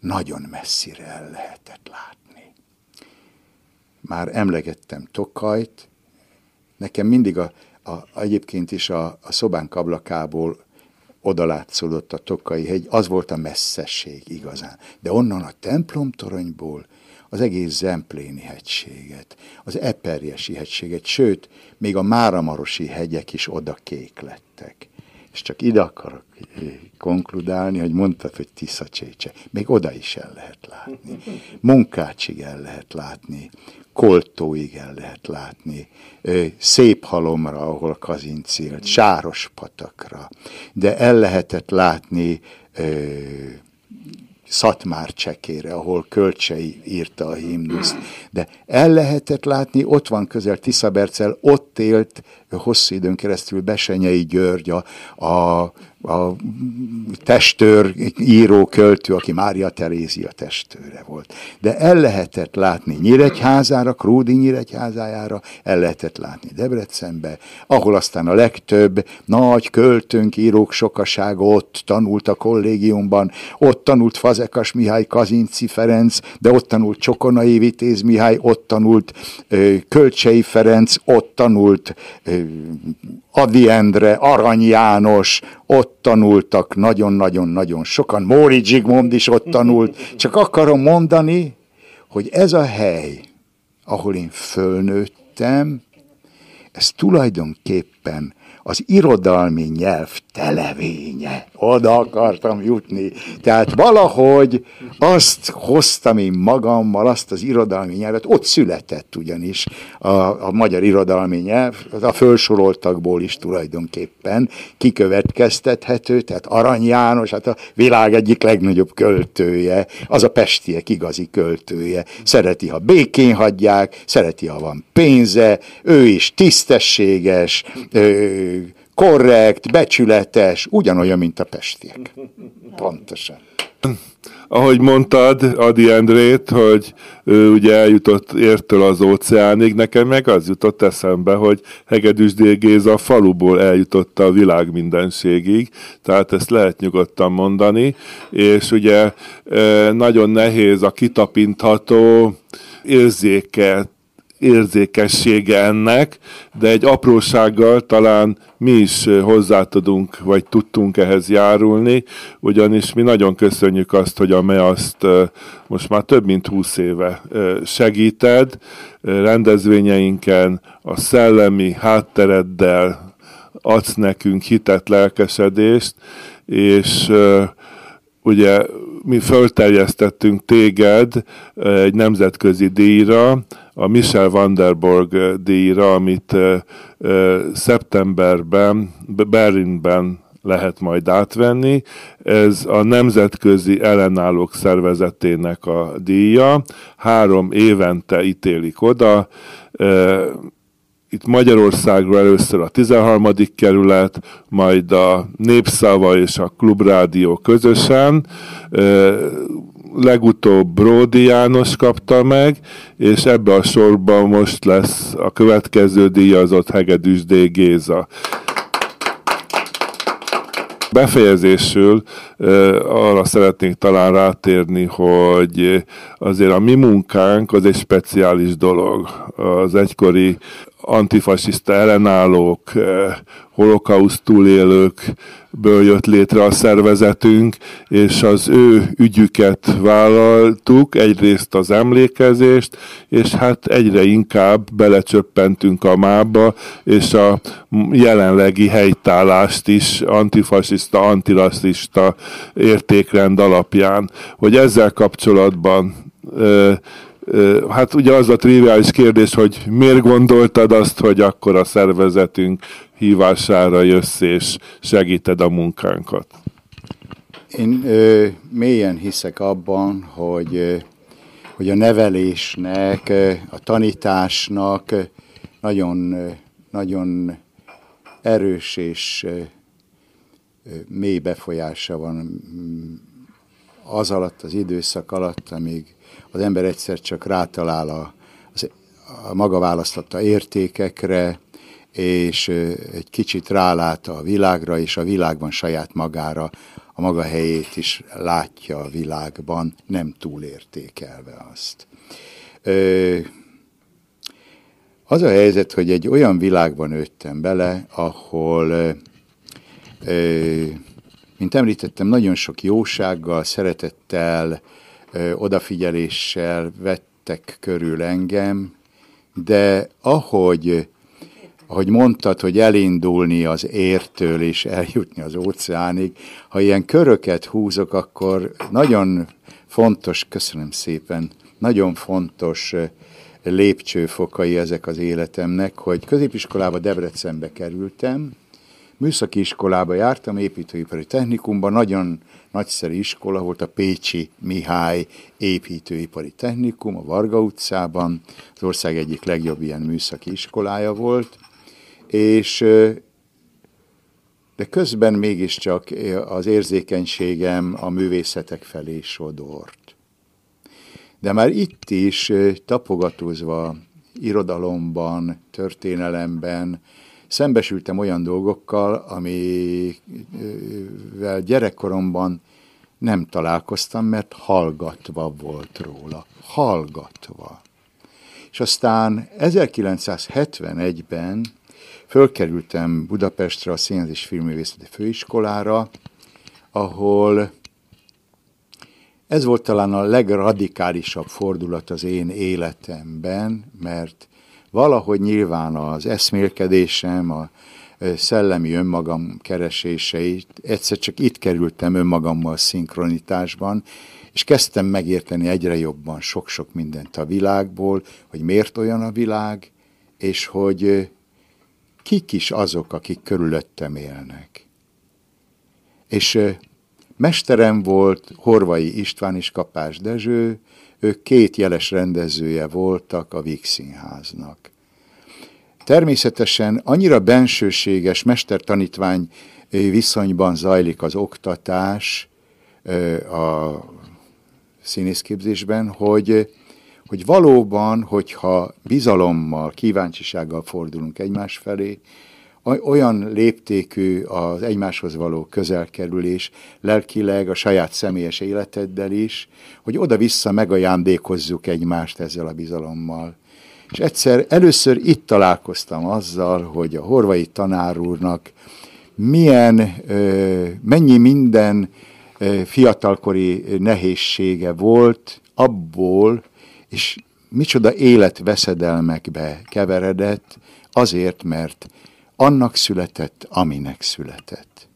Speaker 3: nagyon messzire el lehetett látni. Már emlegettem Tokajt, nekem mindig a, a, egyébként is a, a szobánk ablakából odalátszódott a Tokai hegy, az volt a messzesség igazán. De onnan a templomtoronyból az egész Zempléni hegységet, az Eperjesi hegységet, sőt, még a Máramarosi hegyek is oda kék lettek. És csak ide akarok konkludálni, hogy mondtad, hogy Tisza Csécse. Még oda is el lehet látni. Munkácsig el lehet látni. Koltóig el lehet látni. Szép halomra, ahol Kazinci élt. Sáros patakra. De el lehetett látni Szatmár csekére, ahol Kölcsei írta a himnuszt. De el lehetett látni, ott van közel Tiszabercel, ott élt hosszú időn keresztül Besenyei György, a, a a testőr, író, költő, aki Mária Terézia testőre volt. De el lehetett látni Nyíregyházára, Kródi Nyíregyházájára, el lehetett látni Debrecenbe, ahol aztán a legtöbb nagy költőnk, írók sokasága ott tanult a kollégiumban, ott tanult Fazekas Mihály, Kazinci Ferenc, de ott tanult Csokonai Vitéz Mihály, ott tanult ö, Kölcsei Ferenc, ott tanult ö, Adi Endre, Arany János, ott tanultak nagyon-nagyon-nagyon sokan, Móri Zsigmond is ott tanult, csak akarom mondani, hogy ez a hely, ahol én fölnőttem, ez tulajdonképpen az irodalmi nyelv televénye. Oda akartam jutni. Tehát valahogy azt hoztam én magammal, azt az irodalmi nyelvet, ott született ugyanis a, a magyar irodalmi nyelv, a felsoroltakból is tulajdonképpen kikövetkeztethető, tehát Arany János, hát a világ egyik legnagyobb költője, az a pestiek igazi költője. Szereti, ha békén hagyják, szereti, ha van pénze, ő is tisztességes, korrekt, becsületes, ugyanolyan, mint a pestiek. Pontosan.
Speaker 2: Ahogy mondtad Adi Endrét, hogy ő ugye eljutott értől az óceánig, nekem meg az jutott eszembe, hogy Hegedűs Géza a faluból eljutott a világ mindenségig, tehát ezt lehet nyugodtan mondani, és ugye nagyon nehéz a kitapintható érzéket érzékessége ennek, de egy aprósággal talán mi is hozzá tudunk, vagy tudtunk ehhez járulni, ugyanis mi nagyon köszönjük azt, hogy a MEASzt most már több mint húsz éve segíted, rendezvényeinken a szellemi háttereddel adsz nekünk hitet, lelkesedést, és ugye mi fölterjesztettünk téged egy nemzetközi díjra, a Michel Vanderborg díjra, amit szeptemberben Berlinben lehet majd átvenni. Ez a Nemzetközi Ellenállók Szervezetének a díja. Három évente ítélik oda. Itt Magyarországról először a 13. kerület, majd a Népszava és a Klubrádió közösen legutóbb Bródi János kapta meg, és ebbe a sorban most lesz a következő díjazott Hegedűs D. Géza. Befejezésül arra szeretnék talán rátérni, hogy azért a mi munkánk az egy speciális dolog. Az egykori antifasiszta ellenállók, holokauszt túlélőkből jött létre a szervezetünk, és az ő ügyüket vállaltuk, egyrészt az emlékezést, és hát egyre inkább belecsöppentünk a mába, és a jelenlegi helytállást is antifasiszta, antirasszista értékrend alapján, hogy ezzel kapcsolatban Hát ugye az a triviális kérdés, hogy miért gondoltad azt, hogy akkor a szervezetünk hívására jössz és segíted a munkánkat?
Speaker 3: Én ö, mélyen hiszek abban, hogy, ö, hogy a nevelésnek, a tanításnak nagyon, nagyon erős és mély befolyása van mm, az alatt, az időszak alatt, amíg az ember egyszer csak rátalál a, a maga választotta értékekre, és egy kicsit rálát a világra, és a világban saját magára a maga helyét is látja a világban, nem túlértékelve azt. Az a helyzet, hogy egy olyan világban nőttem bele, ahol, mint említettem, nagyon sok jósággal, szeretettel, odafigyeléssel vettek körül engem, de ahogy ahogy mondtad, hogy elindulni az értől és eljutni az óceánig, ha ilyen köröket húzok, akkor nagyon fontos, köszönöm szépen, nagyon fontos lépcsőfokai ezek az életemnek, hogy középiskolába Debrecenbe kerültem, műszaki iskolába jártam, építőipari technikumban, nagyon nagyszerű iskola volt a Pécsi Mihály építőipari technikum a Varga utcában, az ország egyik legjobb ilyen műszaki iskolája volt, és de közben mégiscsak az érzékenységem a művészetek felé sodort. De már itt is tapogatózva irodalomban, történelemben szembesültem olyan dolgokkal, amivel gyerekkoromban nem találkoztam, mert hallgatva volt róla. Hallgatva. És aztán 1971-ben fölkerültem Budapestre a Színház és Filmművészeti Főiskolára, ahol ez volt talán a legradikálisabb fordulat az én életemben, mert valahogy nyilván az eszmélkedésem, a szellemi önmagam kereséseit, egyszer csak itt kerültem önmagammal szinkronitásban, és kezdtem megérteni egyre jobban sok-sok mindent a világból, hogy miért olyan a világ, és hogy kik is azok, akik körülöttem élnek. És mesterem volt Horvai István és Kapás Dezső, ők két jeles rendezője voltak a Víg Színháznak. Természetesen annyira bensőséges mestertanítvány viszonyban zajlik az oktatás a színészképzésben, hogy hogy valóban, hogyha bizalommal, kíváncsisággal fordulunk egymás felé, olyan léptékű az egymáshoz való közelkerülés, lelkileg, a saját személyes életeddel is, hogy oda-vissza megajándékozzuk egymást ezzel a bizalommal. És egyszer, először itt találkoztam azzal, hogy a horvai tanár úrnak milyen, mennyi minden fiatalkori nehézsége volt abból, és micsoda életveszedelmekbe keveredett, azért, mert annak született, aminek született.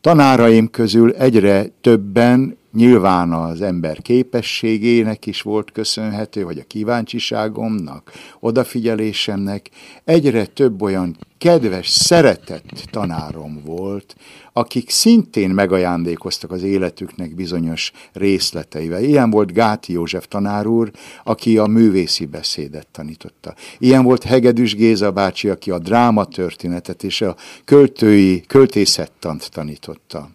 Speaker 3: Tanáraim közül egyre többen nyilván az ember képességének is volt köszönhető, vagy a kíváncsiságomnak, odafigyelésemnek, egyre több olyan kedves, szeretett tanárom volt, akik szintén megajándékoztak az életüknek bizonyos részleteivel. Ilyen volt Gáti József tanár úr, aki a művészi beszédet tanította. Ilyen volt Hegedűs Géza bácsi, aki a drámatörténetet és a költői, költészettant tanította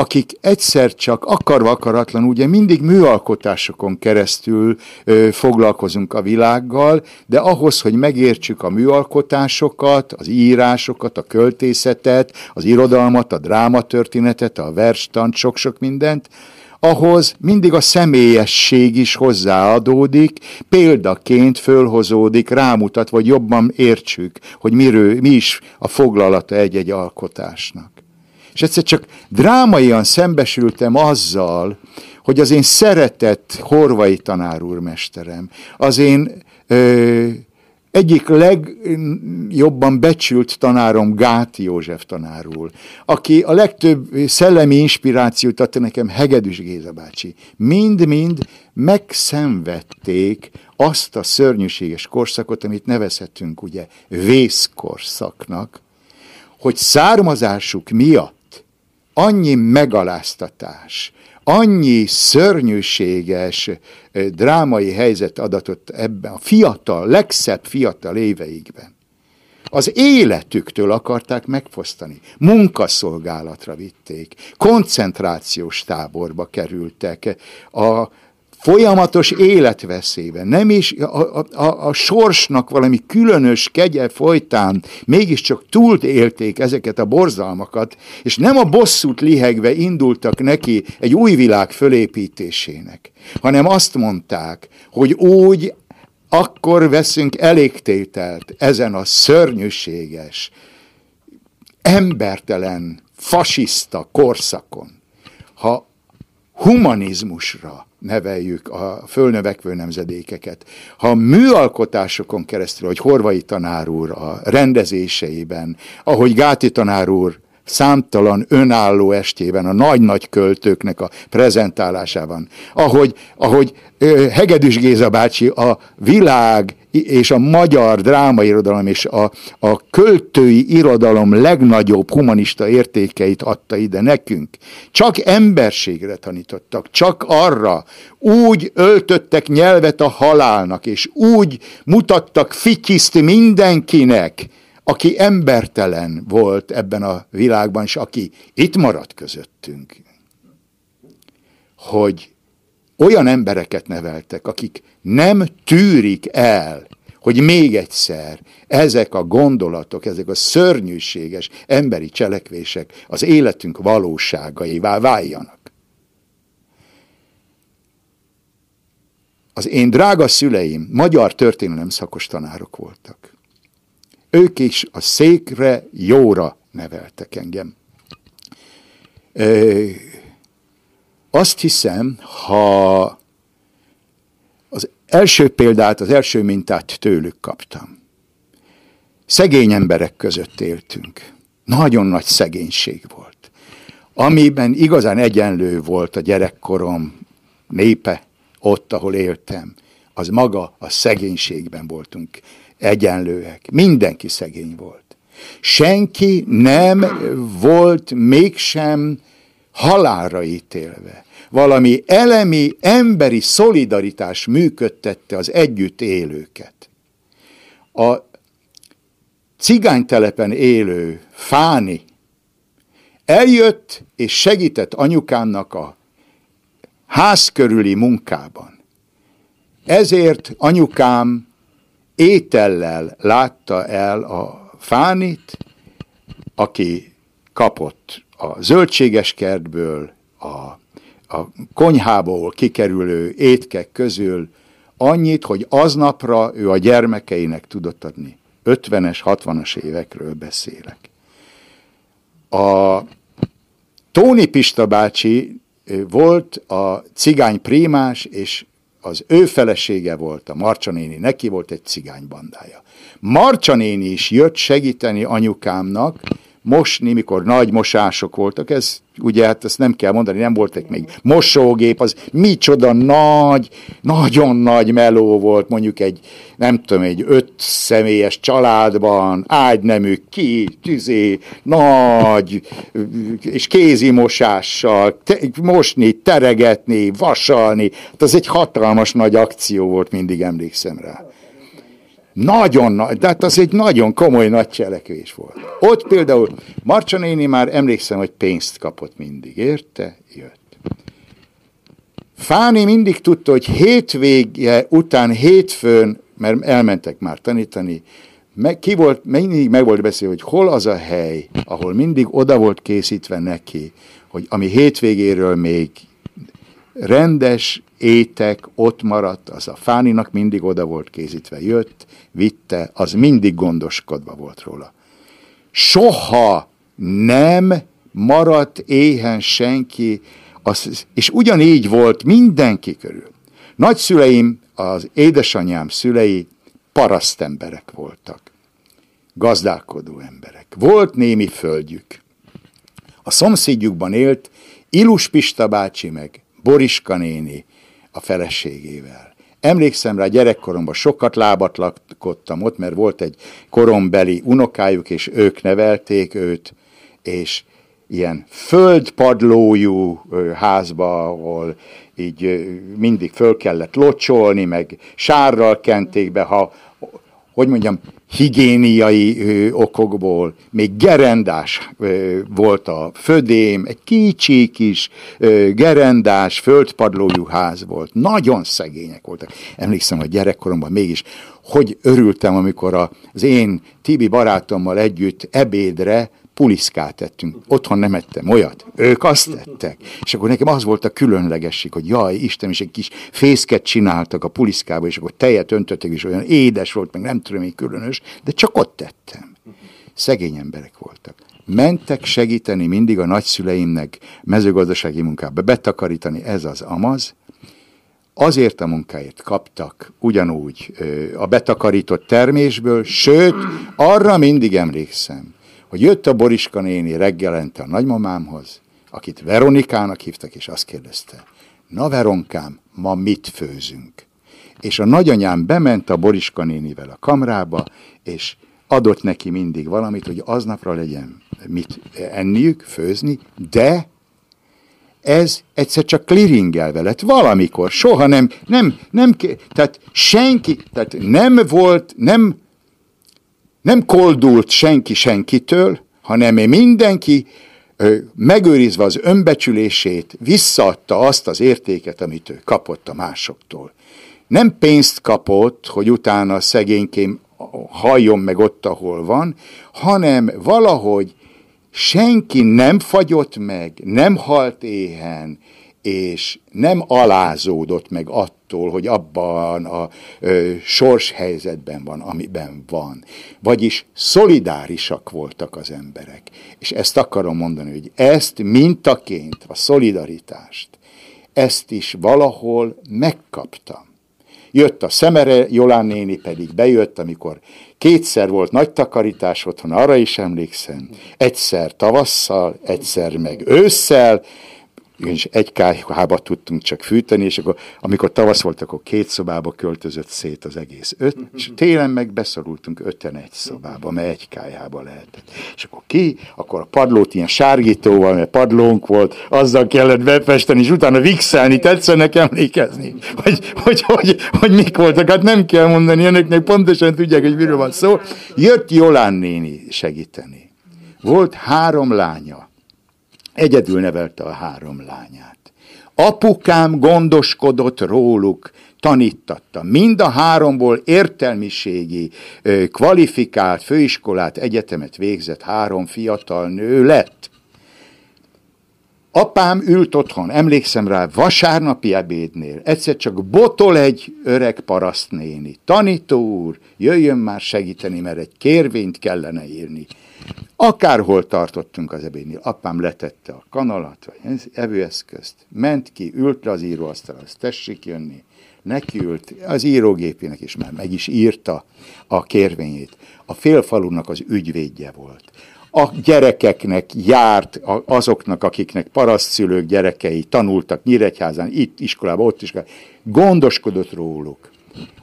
Speaker 3: akik egyszer csak akarva akaratlan, ugye mindig műalkotásokon keresztül ö, foglalkozunk a világgal, de ahhoz, hogy megértsük a műalkotásokat, az írásokat, a költészetet, az irodalmat, a drámatörténetet, a verstant, sok-sok mindent, ahhoz mindig a személyesség is hozzáadódik, példaként fölhozódik, rámutat, vagy jobban értsük, hogy miről, mi is a foglalata egy-egy alkotásnak. És egyszer csak drámaian szembesültem azzal, hogy az én szeretett horvai tanár mesterem, az én ö, egyik legjobban becsült tanárom Gáti József tanárul, aki a legtöbb szellemi inspirációt adta nekem Hegedűs Géza bácsi. Mind-mind megszenvedték azt a szörnyűséges korszakot, amit nevezhetünk ugye vészkorszaknak, hogy származásuk miatt annyi megaláztatás, annyi szörnyűséges drámai helyzet adatot ebben a fiatal, legszebb fiatal éveikben. Az életüktől akarták megfosztani. Munkaszolgálatra vitték, koncentrációs táborba kerültek, a folyamatos életveszélyben, nem is a, a, a, a sorsnak valami különös kegye folytán mégiscsak túlt élték ezeket a borzalmakat, és nem a bosszút lihegve indultak neki egy új világ fölépítésének, hanem azt mondták, hogy úgy akkor veszünk elégtételt ezen a szörnyűséges, embertelen, fasiszta korszakon, ha humanizmusra neveljük a fölnövekvő nemzedékeket. Ha műalkotásokon keresztül, hogy Horvai tanár úr a rendezéseiben, ahogy Gáti tanár úr számtalan önálló estében, a nagy-nagy költőknek a prezentálásában, ahogy, ahogy Hegedűs Géza bácsi a világ és a magyar drámairodalom és a, a költői irodalom legnagyobb humanista értékeit adta ide nekünk. Csak emberségre tanítottak, csak arra. Úgy öltöttek nyelvet a halálnak, és úgy mutattak fityiszt mindenkinek, aki embertelen volt ebben a világban, és aki itt maradt közöttünk. Hogy olyan embereket neveltek, akik nem tűrik el, hogy még egyszer ezek a gondolatok, ezek a szörnyűséges emberi cselekvések az életünk valóságaivá váljanak. Az én drága szüleim magyar történelem szakos tanárok voltak. Ők is a székre, jóra neveltek engem. Azt hiszem, ha az első példát, az első mintát tőlük kaptam. Szegény emberek között éltünk. Nagyon nagy szegénység volt. Amiben igazán egyenlő volt a gyerekkorom népe, ott, ahol éltem, az maga a szegénységben voltunk egyenlőek. Mindenki szegény volt. Senki nem volt mégsem halálra ítélve. Valami elemi, emberi szolidaritás működtette az együtt élőket. A cigánytelepen élő Fáni eljött és segített anyukámnak a ház körüli munkában. Ezért anyukám étellel látta el a Fánit, aki kapott a zöldséges kertből, a, a konyhából kikerülő étkek közül annyit, hogy aznapra ő a gyermekeinek tudott adni. 50-es, 60-as évekről beszélek. A Tóni Pista bácsi volt a cigány prímás, és az ő felesége volt, a Marcsa néni, neki volt egy cigánybandája. Marcsa néni is jött segíteni anyukámnak, mosni, mikor nagy mosások voltak, ez ugye hát ezt nem kell mondani, nem voltak még mosógép, az micsoda nagy, nagyon nagy meló volt, mondjuk egy, nem tudom, egy öt személyes családban, ágynemű, ki, tüzé, nagy, és kézi mosással, te, mosni, teregetni, vasalni, hát az egy hatalmas nagy akció volt, mindig emlékszem rá. Nagyon nagy, de hát az egy nagyon komoly nagy cselekvés volt. Ott például Marcsa néni már emlékszem, hogy pénzt kapott mindig, érte? Jött. Fáni mindig tudta, hogy hétvége után hétfőn, mert elmentek már tanítani, meg, ki volt, mindig meg volt beszélve, hogy hol az a hely, ahol mindig oda volt készítve neki, hogy ami hétvégéről még rendes étek ott maradt, az a Fáninak mindig oda volt készítve, jött, vitte, az mindig gondoskodva volt róla. Soha nem maradt éhen senki, az, és ugyanígy volt mindenki körül. Nagyszüleim, az édesanyám szülei parasztemberek voltak, gazdálkodó emberek. Volt némi földjük. A szomszédjukban élt Ilus Pista bácsi meg Boriska néni a feleségével. Emlékszem rá, gyerekkoromban sokat lábat lakottam ott, mert volt egy korombeli unokájuk, és ők nevelték őt, és ilyen földpadlójú házba, ahol így mindig föl kellett locsolni, meg sárral kenték be, ha, hogy mondjam, higiéniai okokból, még gerendás volt a födém, egy kicsi kis gerendás, földpadlójú ház volt. Nagyon szegények voltak. Emlékszem, hogy gyerekkoromban mégis, hogy örültem, amikor az én Tibi barátommal együtt ebédre puliszkát tettünk. Otthon nem ettem olyat. Ők azt tettek. És akkor nekem az volt a különlegesség, hogy jaj, Isten, és egy kis fészket csináltak a puliszkába, és akkor tejet öntöttek, és olyan édes volt, meg nem tudom, hogy különös, de csak ott tettem. Szegény emberek voltak. Mentek segíteni mindig a nagyszüleimnek mezőgazdasági munkába, betakarítani, ez az amaz, azért a munkáért kaptak ugyanúgy a betakarított termésből, sőt, arra mindig emlékszem, hogy jött a Boriska néni reggelente a nagymamámhoz, akit Veronikának hívtak, és azt kérdezte, na Veronkám, ma mit főzünk? És a nagyanyám bement a Boriska nénivel a kamrába, és adott neki mindig valamit, hogy aznapra legyen mit enniük, főzni, de ez egyszer csak clearingelve lett valamikor, soha nem, nem, nem, tehát senki, tehát nem volt, nem nem koldult senki senkitől, hanem mindenki megőrizve az önbecsülését visszaadta azt az értéket, amit ő kapott a másoktól. Nem pénzt kapott, hogy utána szegénykém halljon meg ott, ahol van, hanem valahogy senki nem fagyott meg, nem halt éhen, és nem alázódott meg attól, hogy abban a ö, helyzetben van, amiben van. Vagyis szolidárisak voltak az emberek. És ezt akarom mondani, hogy ezt mintaként, a szolidaritást, ezt is valahol megkaptam. Jött a Szemere, Jolán néni pedig bejött, amikor kétszer volt nagy takarítás otthon, arra is emlékszem, egyszer tavasszal, egyszer meg ősszel, és egy kályhába tudtunk csak fűteni, és akkor amikor tavasz volt, akkor két szobába költözött szét az egész öt, és télen meg beszorultunk öten egy szobába, mert egy kályhába lehetett. És akkor ki, akkor a padlót ilyen sárgítóval, mert padlónk volt, azzal kellett befesteni, és utána vixelni, tetszenek emlékezni, hogy, hogy, hogy, hogy mik voltak, hát nem kell mondani, önöknek pontosan tudják, hogy miről van szó. Jött Jolán néni segíteni. Volt három lánya, Egyedül nevelte a három lányát. Apukám gondoskodott róluk, tanítatta. Mind a háromból értelmiségi, kvalifikált főiskolát, egyetemet végzett három fiatal nő lett. Apám ült otthon, emlékszem rá, vasárnapi ebédnél, egyszer csak botol egy öreg parasztnéni. Tanító úr, jöjjön már segíteni, mert egy kérvényt kellene írni. Akárhol tartottunk az ebédnél, apám letette a kanalat, vagy evőeszközt, ment ki, ült le az íróasztalra, azt tessék jönni, nekiült, az írógépének is már meg is írta a kérvényét. A félfalunak az ügyvédje volt. A gyerekeknek járt, azoknak, akiknek parasztszülők gyerekei tanultak Nyíregyházán, itt iskolában, ott is, gondoskodott róluk.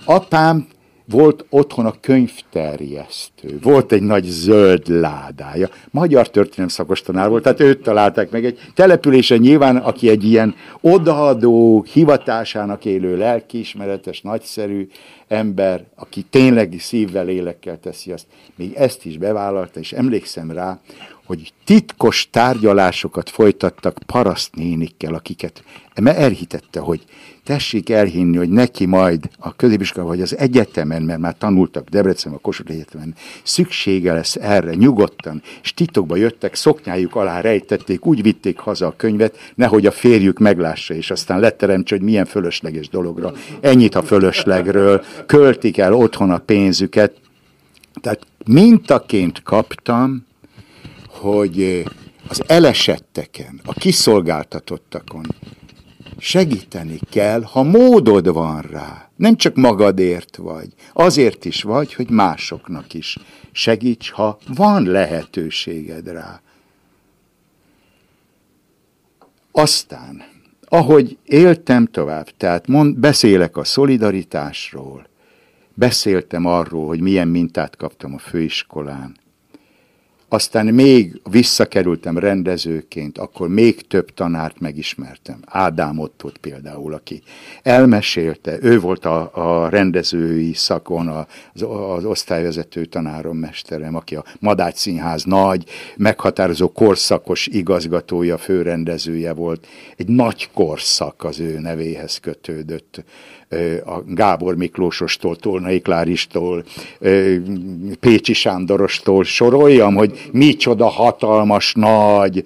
Speaker 3: Apám volt otthon a könyvterjesztő, volt egy nagy zöld ládája, magyar történelem szakos tanár volt, tehát őt találták meg egy településen nyilván, aki egy ilyen odaadó, hivatásának élő, lelkiismeretes, nagyszerű ember, aki tényleg szívvel, lélekkel teszi azt, még ezt is bevállalta, és emlékszem rá, hogy titkos tárgyalásokat folytattak parasztnénikkel, akiket elhitette, hogy tessék elhinni, hogy neki majd a középiskola vagy az egyetemen, mert már tanultak Debrecen a Kossuth Egyetemen, szüksége lesz erre, nyugodtan, és titokba jöttek, szoknyájuk alá rejtették, úgy vitték haza a könyvet, nehogy a férjük meglássa, és aztán letteremtse, hogy milyen fölösleges dologra. Ennyit a fölöslegről, költik el otthon a pénzüket. Tehát mintaként kaptam, hogy az elesetteken, a kiszolgáltatottakon segíteni kell, ha módod van rá. Nem csak magadért vagy, azért is vagy, hogy másoknak is segíts, ha van lehetőséged rá. Aztán, ahogy éltem tovább, tehát mond, beszélek a szolidaritásról, beszéltem arról, hogy milyen mintát kaptam a főiskolán, aztán még visszakerültem rendezőként, akkor még több tanárt megismertem. Ádám Ottot például, aki elmesélte, ő volt a, a rendezői szakon az, az osztályvezető tanárom, mesterem, aki a Madács Színház nagy, meghatározó korszakos igazgatója, főrendezője volt. Egy nagy korszak az ő nevéhez kötődött a Gábor Miklósostól, Tolnai Kláristól, Pécsi Sándorostól soroljam, hogy micsoda hatalmas, nagy,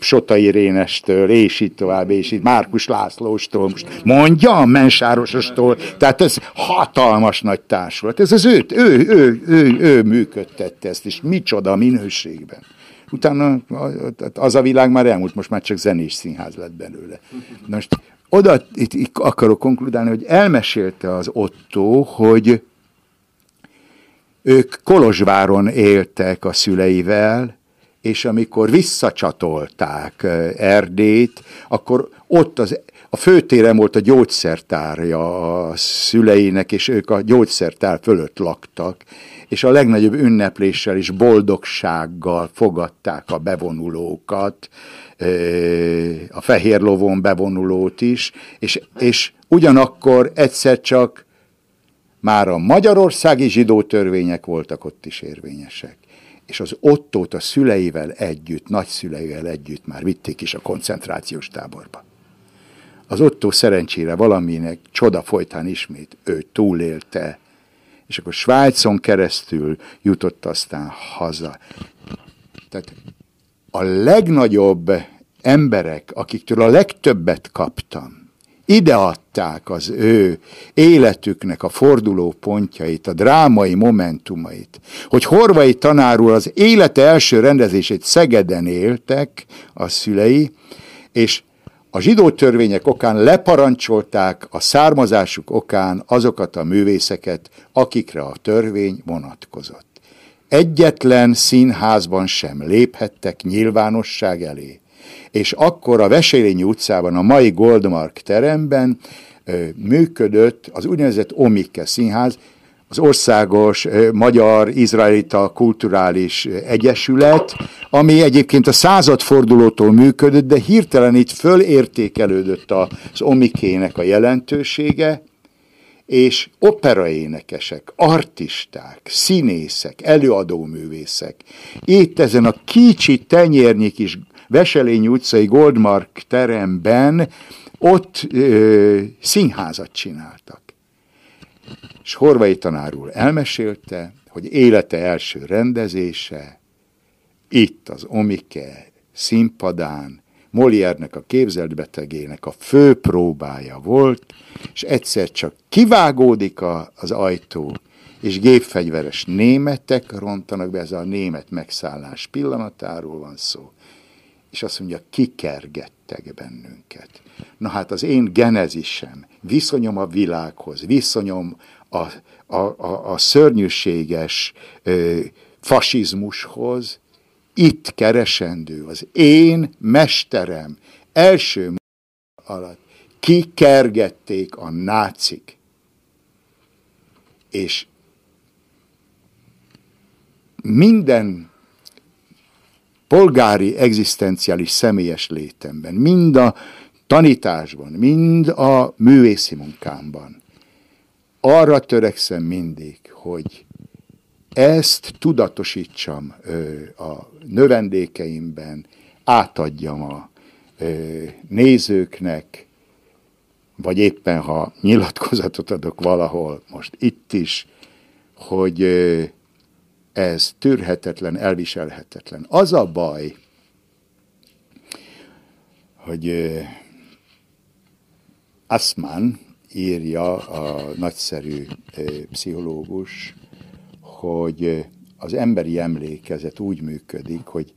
Speaker 3: Sota Irénestől, és így tovább, és így Márkus Lászlóstól, most mondjam, Mensárosostól, tehát ez hatalmas nagy társulat. Ez az ő, ő, ő, ő, ő működtette ezt, és micsoda minőségben. Utána az a világ már elmúlt, most már csak zenés színház lett belőle. Most oda itt, itt akarok konkludálni, hogy elmesélte az Otto, hogy ők Kolozsváron éltek a szüleivel, és amikor visszacsatolták Erdét, akkor ott az, a főtéren volt a gyógyszertárja a szüleinek, és ők a gyógyszertár fölött laktak, és a legnagyobb ünnepléssel és boldogsággal fogadták a bevonulókat, a fehér lovon bevonulót is, és, és ugyanakkor egyszer csak már a magyarországi zsidó törvények voltak ott is érvényesek. És az Ottót a szüleivel együtt, nagyszüleivel együtt már vitték is a koncentrációs táborba. Az Ottó szerencsére valaminek csoda folytán ismét ő túlélte, és akkor Svájcon keresztül jutott aztán haza. Tehát a legnagyobb emberek, akiktől a legtöbbet kaptam, ideadták az ő életüknek a forduló pontjait, a drámai momentumait, hogy Horvai tanárul az élete első rendezését Szegeden éltek a szülei, és a zsidó törvények okán leparancsolták a származásuk okán azokat a művészeket, akikre a törvény vonatkozott. Egyetlen színházban sem léphettek nyilvánosság elé. És akkor a Veselényi utcában, a mai Goldmark teremben működött az úgynevezett Omike színház, az országos magyar-izraelita kulturális egyesület, ami egyébként a századfordulótól működött, de hirtelen itt fölértékelődött az omikének a jelentősége, és operaénekesek, artisták, színészek, előadóművészek itt ezen a kicsi tenyérnyi kis Veselény utcai Goldmark teremben ott ö, színházat csináltak. És Horvai tanár úr elmesélte, hogy élete első rendezése itt az Omike színpadán, Molière-nek a képzelt betegének a fő próbája volt, és egyszer csak kivágódik a, az ajtó, és gépfegyveres németek rontanak be, ez a német megszállás pillanatáról van szó, és azt mondja, kikergettek bennünket. Na hát az én genezisem, viszonyom a világhoz, viszonyom a, a, a, a szörnyűséges ö, fasizmushoz, itt keresendő, az én mesterem első alatt kikergették a nácik. És minden polgári, egzisztenciális személyes létemben, mind a tanításban, mind a művészi munkámban arra törekszem mindig, hogy ezt tudatosítsam a növendékeimben, átadjam a nézőknek, vagy éppen ha nyilatkozatot adok valahol, most itt is, hogy ez tűrhetetlen, elviselhetetlen. Az a baj, hogy Asman írja, a nagyszerű pszichológus, hogy az emberi emlékezet úgy működik, hogy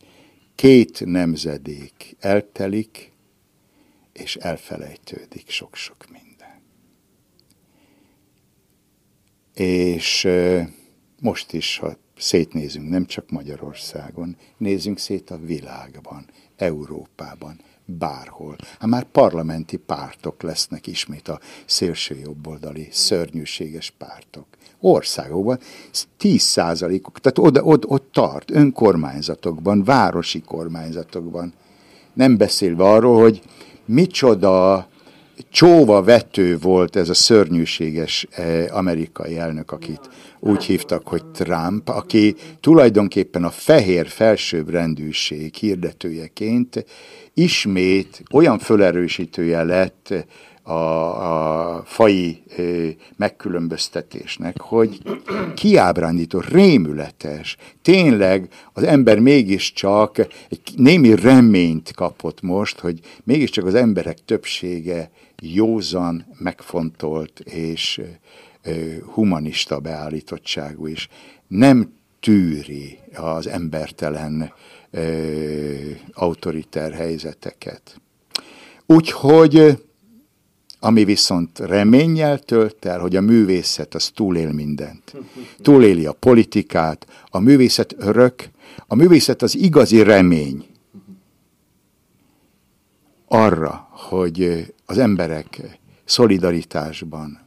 Speaker 3: két nemzedék eltelik, és elfelejtődik sok-sok minden. És most is, ha szétnézünk, nem csak Magyarországon, nézzünk szét a világban, Európában,
Speaker 4: bárhol. Hát már parlamenti pártok lesznek ismét a szélső jobboldali szörnyűséges pártok. Országokban 10 százalékok, tehát oda, ott, ott tart, önkormányzatokban, városi kormányzatokban. Nem beszélve arról, hogy micsoda csóva vető volt ez a szörnyűséges eh, amerikai elnök, akit úgy hívtak, hogy Trump, aki tulajdonképpen a fehér felsőbbrendűség hirdetőjeként ismét olyan fölerősítője lett a, a fai megkülönböztetésnek, hogy kiábrándító, rémületes, tényleg az ember mégiscsak egy némi reményt kapott most, hogy mégiscsak az emberek többsége józan, megfontolt és humanista beállítottságú is. Nem tűri az embertelen autoriter helyzeteket. Úgyhogy ami viszont reménnyel tölt el, hogy a művészet az túlél mindent. Túléli a politikát, a művészet örök, a művészet az igazi remény arra, hogy az emberek szolidaritásban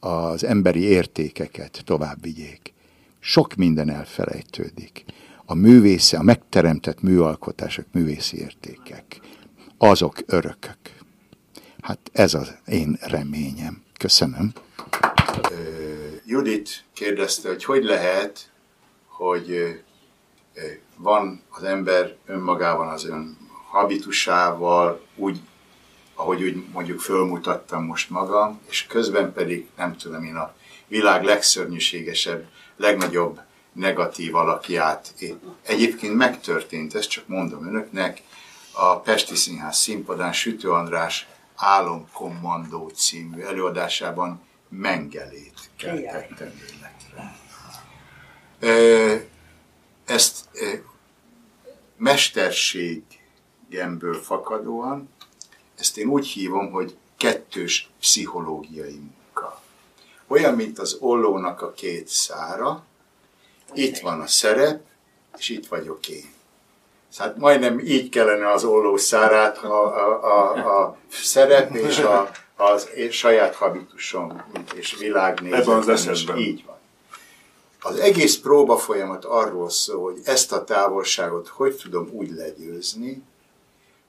Speaker 4: az emberi értékeket tovább vigyék. Sok minden elfelejtődik. A művésze, a megteremtett műalkotások, művészi értékek, azok örökök. Hát ez az én reményem. Köszönöm.
Speaker 3: Judit kérdezte, hogy hogy lehet, hogy van az ember önmagában az ön habitusával, úgy, ahogy úgy mondjuk fölmutattam most magam, és közben pedig, nem tudom én, a világ legszörnyűségesebb, legnagyobb negatív alakját. Egyébként megtörtént, ezt csak mondom önöknek, a Pesti Színház színpadán Sütő András Álomkommandó című előadásában Mengelét keltettem életre. Ezt mesterségemből fakadóan, ezt én úgy hívom, hogy kettős pszichológiai munka. Olyan, mint az ollónak a két szára, itt van a szerep, és itt vagyok én. Hát majdnem így kellene az olló szárát, a, a, a, a szerep és a, az és saját habitusom és világnézet.
Speaker 2: Ebben az esetben.
Speaker 3: Így van. Az egész próba folyamat arról szól, hogy ezt a távolságot hogy tudom úgy legyőzni,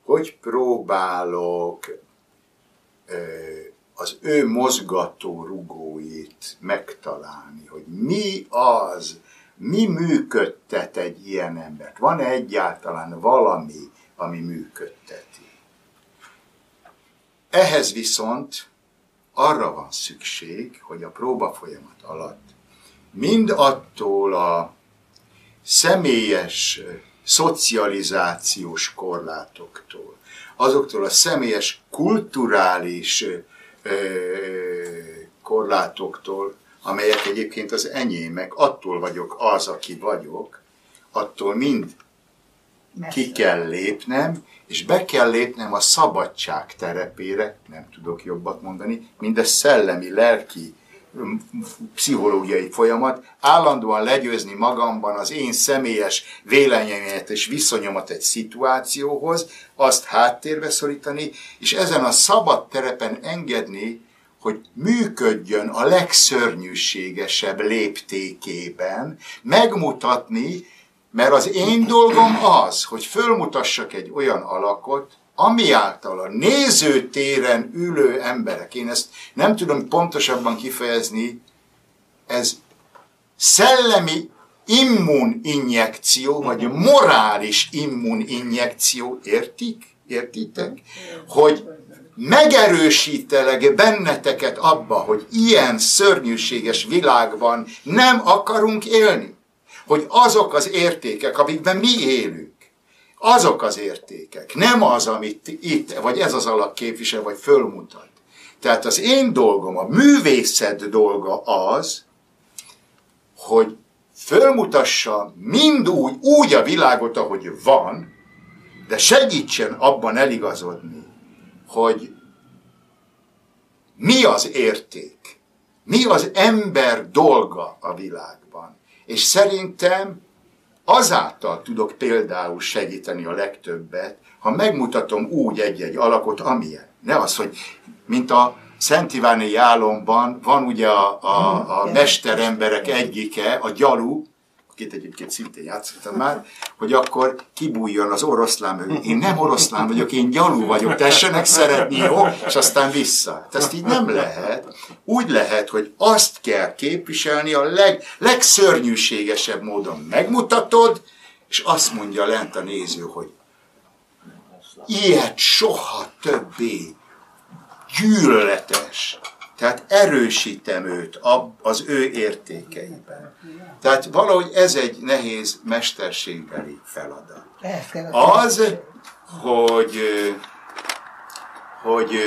Speaker 3: hogy próbálok az ő mozgató rugóit megtalálni, hogy mi az, mi működtet egy ilyen embert? Van-e egyáltalán valami, ami működteti? Ehhez viszont arra van szükség, hogy a próba folyamat alatt mind attól a személyes szocializációs korlátoktól, azoktól a személyes kulturális korlátoktól, amelyek egyébként az enyémek, attól vagyok az, aki vagyok, attól mind ki kell lépnem, és be kell lépnem a szabadság terepére, nem tudok jobbat mondani, mind a szellemi, lelki, pszichológiai folyamat, állandóan legyőzni magamban az én személyes véleményemet és viszonyomat egy szituációhoz, azt háttérbe szorítani, és ezen a szabad terepen engedni, hogy működjön a legszörnyűségesebb léptékében, megmutatni, mert az én dolgom az, hogy fölmutassak egy olyan alakot, ami által a nézőtéren ülő emberek, én ezt nem tudom pontosabban kifejezni, ez szellemi immuninjekció, vagy morális immuninjekció, értik? Értitek? Hogy megerősítelek benneteket abba, hogy ilyen szörnyűséges világban nem akarunk élni. Hogy azok az értékek, amikben mi élünk, azok az értékek, nem az, amit itt, vagy ez az alak képvisel, vagy fölmutat. Tehát az én dolgom, a művészet dolga az, hogy fölmutassa mind úgy, úgy a világot, ahogy van, de segítsen abban eligazodni, hogy mi az érték, mi az ember dolga a világban. És szerintem azáltal tudok például segíteni a legtöbbet, ha megmutatom úgy egy-egy alakot, amilyen. Ne az, hogy mint a Szent Iváni álomban van ugye a, a, a mesteremberek egyike, a gyalú, akit egyébként szintén játszottam már, hogy akkor kibújjon az oroszlán mögé. Én nem oroszlán vagyok, én gyalú vagyok, tessenek szeretni, jó? És aztán vissza. Ezt így nem lehet. Úgy lehet, hogy azt kell képviselni a leg, legszörnyűségesebb módon. Megmutatod, és azt mondja lent a néző, hogy ilyet soha többé gyűlöletes. Tehát erősítem őt az ő értékeiben. Tehát valahogy ez egy nehéz mesterségbeli feladat. Az, hogy, hogy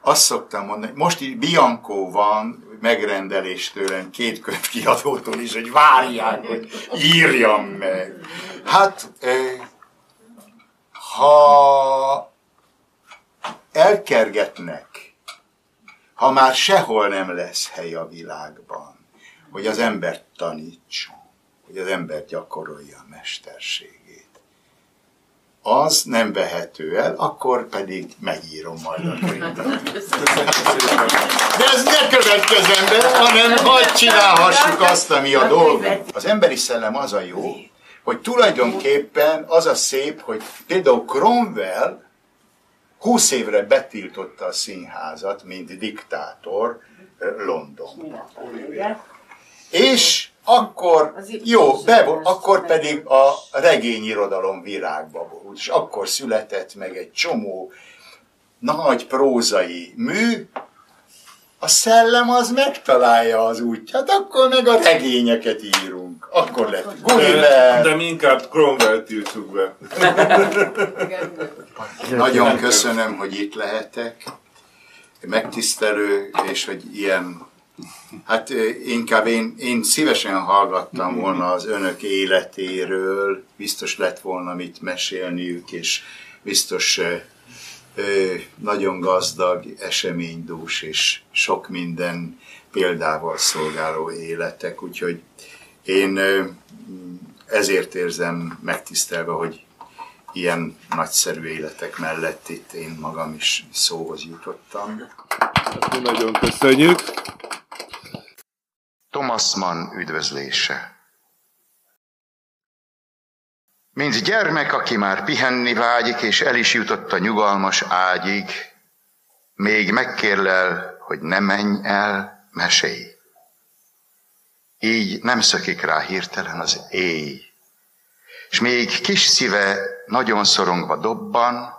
Speaker 3: azt szoktam mondani, most így Bianco van megrendelés tőlem két könyvkiadótól is, hogy várják, hogy írjam meg. Hát, ha elkergetnek, ha már sehol nem lesz hely a világban, hogy az ember tanítson, hogy az ember gyakorolja a mesterségét. Az nem vehető el, akkor pedig megírom majd a könyvet. De ez ne következzen be, hanem hagyd csinálhassuk azt, ami a dolgunk. Az emberi szellem az a jó, hogy tulajdonképpen az a szép, hogy például Cromwell 20 évre betiltotta a színházat, mint diktátor Londonban. És akkor, jó, be, akkor pedig a regényirodalom virágba volt, és akkor született meg egy csomó nagy prózai mű, a szellem az megtalálja az útját, akkor meg a regényeket írunk. Akkor lett
Speaker 2: Gulliver. De, de mi inkább Cromwell tiltsuk be.
Speaker 3: Nagyon köszönöm, hogy itt lehetek. Megtisztelő, és hogy ilyen Hát inkább én, én szívesen hallgattam volna az önök életéről, biztos lett volna mit mesélniük, és biztos nagyon gazdag, eseménydús és sok minden példával szolgáló életek, úgyhogy én ezért érzem megtisztelve, hogy ilyen nagyszerű életek mellett itt én magam is szóhoz jutottam.
Speaker 2: Hát, nagyon köszönjük.
Speaker 3: Thomas Mann üdvözlése. Mint gyermek, aki már pihenni vágyik, és el is jutott a nyugalmas ágyig, még megkérlel, hogy ne menj el, mesélj. Így nem szökik rá hirtelen az éj. És még kis szíve nagyon szorongva dobban,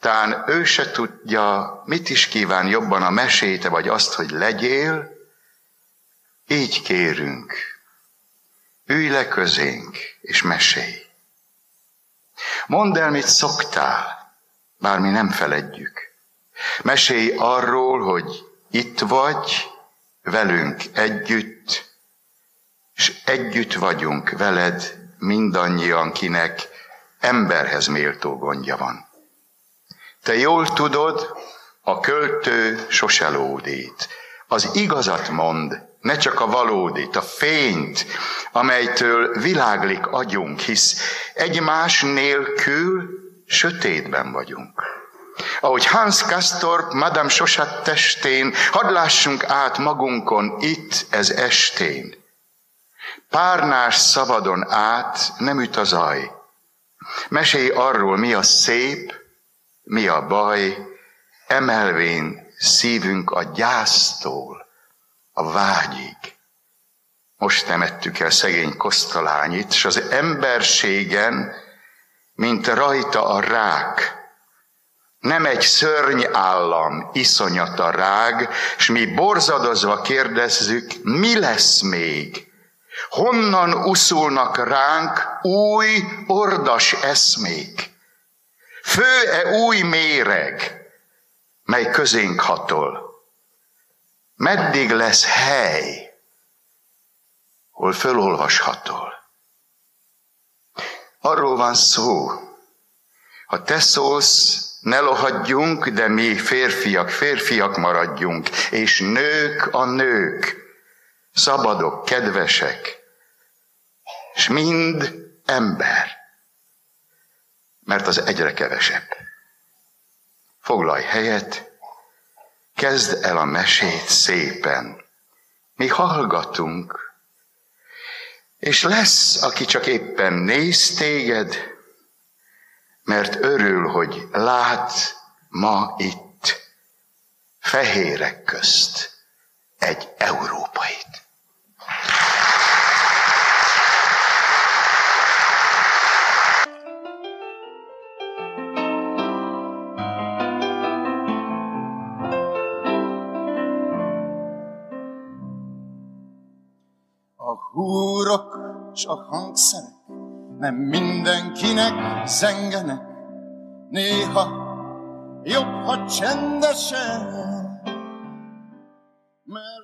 Speaker 3: tán ő se tudja, mit is kíván jobban a meséte, vagy azt, hogy legyél, így kérünk, ülj le közénk, és mesélj. Mondd el, mit szoktál, bár mi nem feledjük. Mesélj arról, hogy itt vagy, velünk együtt, és együtt vagyunk veled mindannyian, kinek emberhez méltó gondja van. Te jól tudod, a költő sose lódít. Az igazat mond, ne csak a valódit, a fényt, amelytől világlik agyunk, hisz egymás nélkül sötétben vagyunk. Ahogy Hans Kastorp, Madame Sosat testén, hadd lássunk át magunkon itt ez estén. Párnás szabadon át nem üt a zaj. Mesélj arról, mi a szép, mi a baj, emelvén szívünk a gyásztól a vágyig. Most temettük el szegény kosztolányit, és az emberségen, mint rajta a rák, nem egy szörnyállam, iszonyat a rág, és mi borzadozva kérdezzük, mi lesz még? Honnan uszulnak ránk új, ordas eszmék? Fő-e új méreg, mely közénk hatol? Meddig lesz hely, hol fölolvashatol? Arról van szó, ha te szólsz, ne lohadjunk, de mi férfiak, férfiak maradjunk, és nők a nők, szabadok, kedvesek, és mind ember. mert az egyre kevesebb. Foglalj helyet, kezd el a mesét szépen. Mi hallgatunk, és lesz, aki csak éppen néz téged, mert örül, hogy lát ma itt fehérek közt egy európait.
Speaker 5: Húrok és a hangszerek nem mindenkinek zengenek, néha jobb, ha csendesen, mert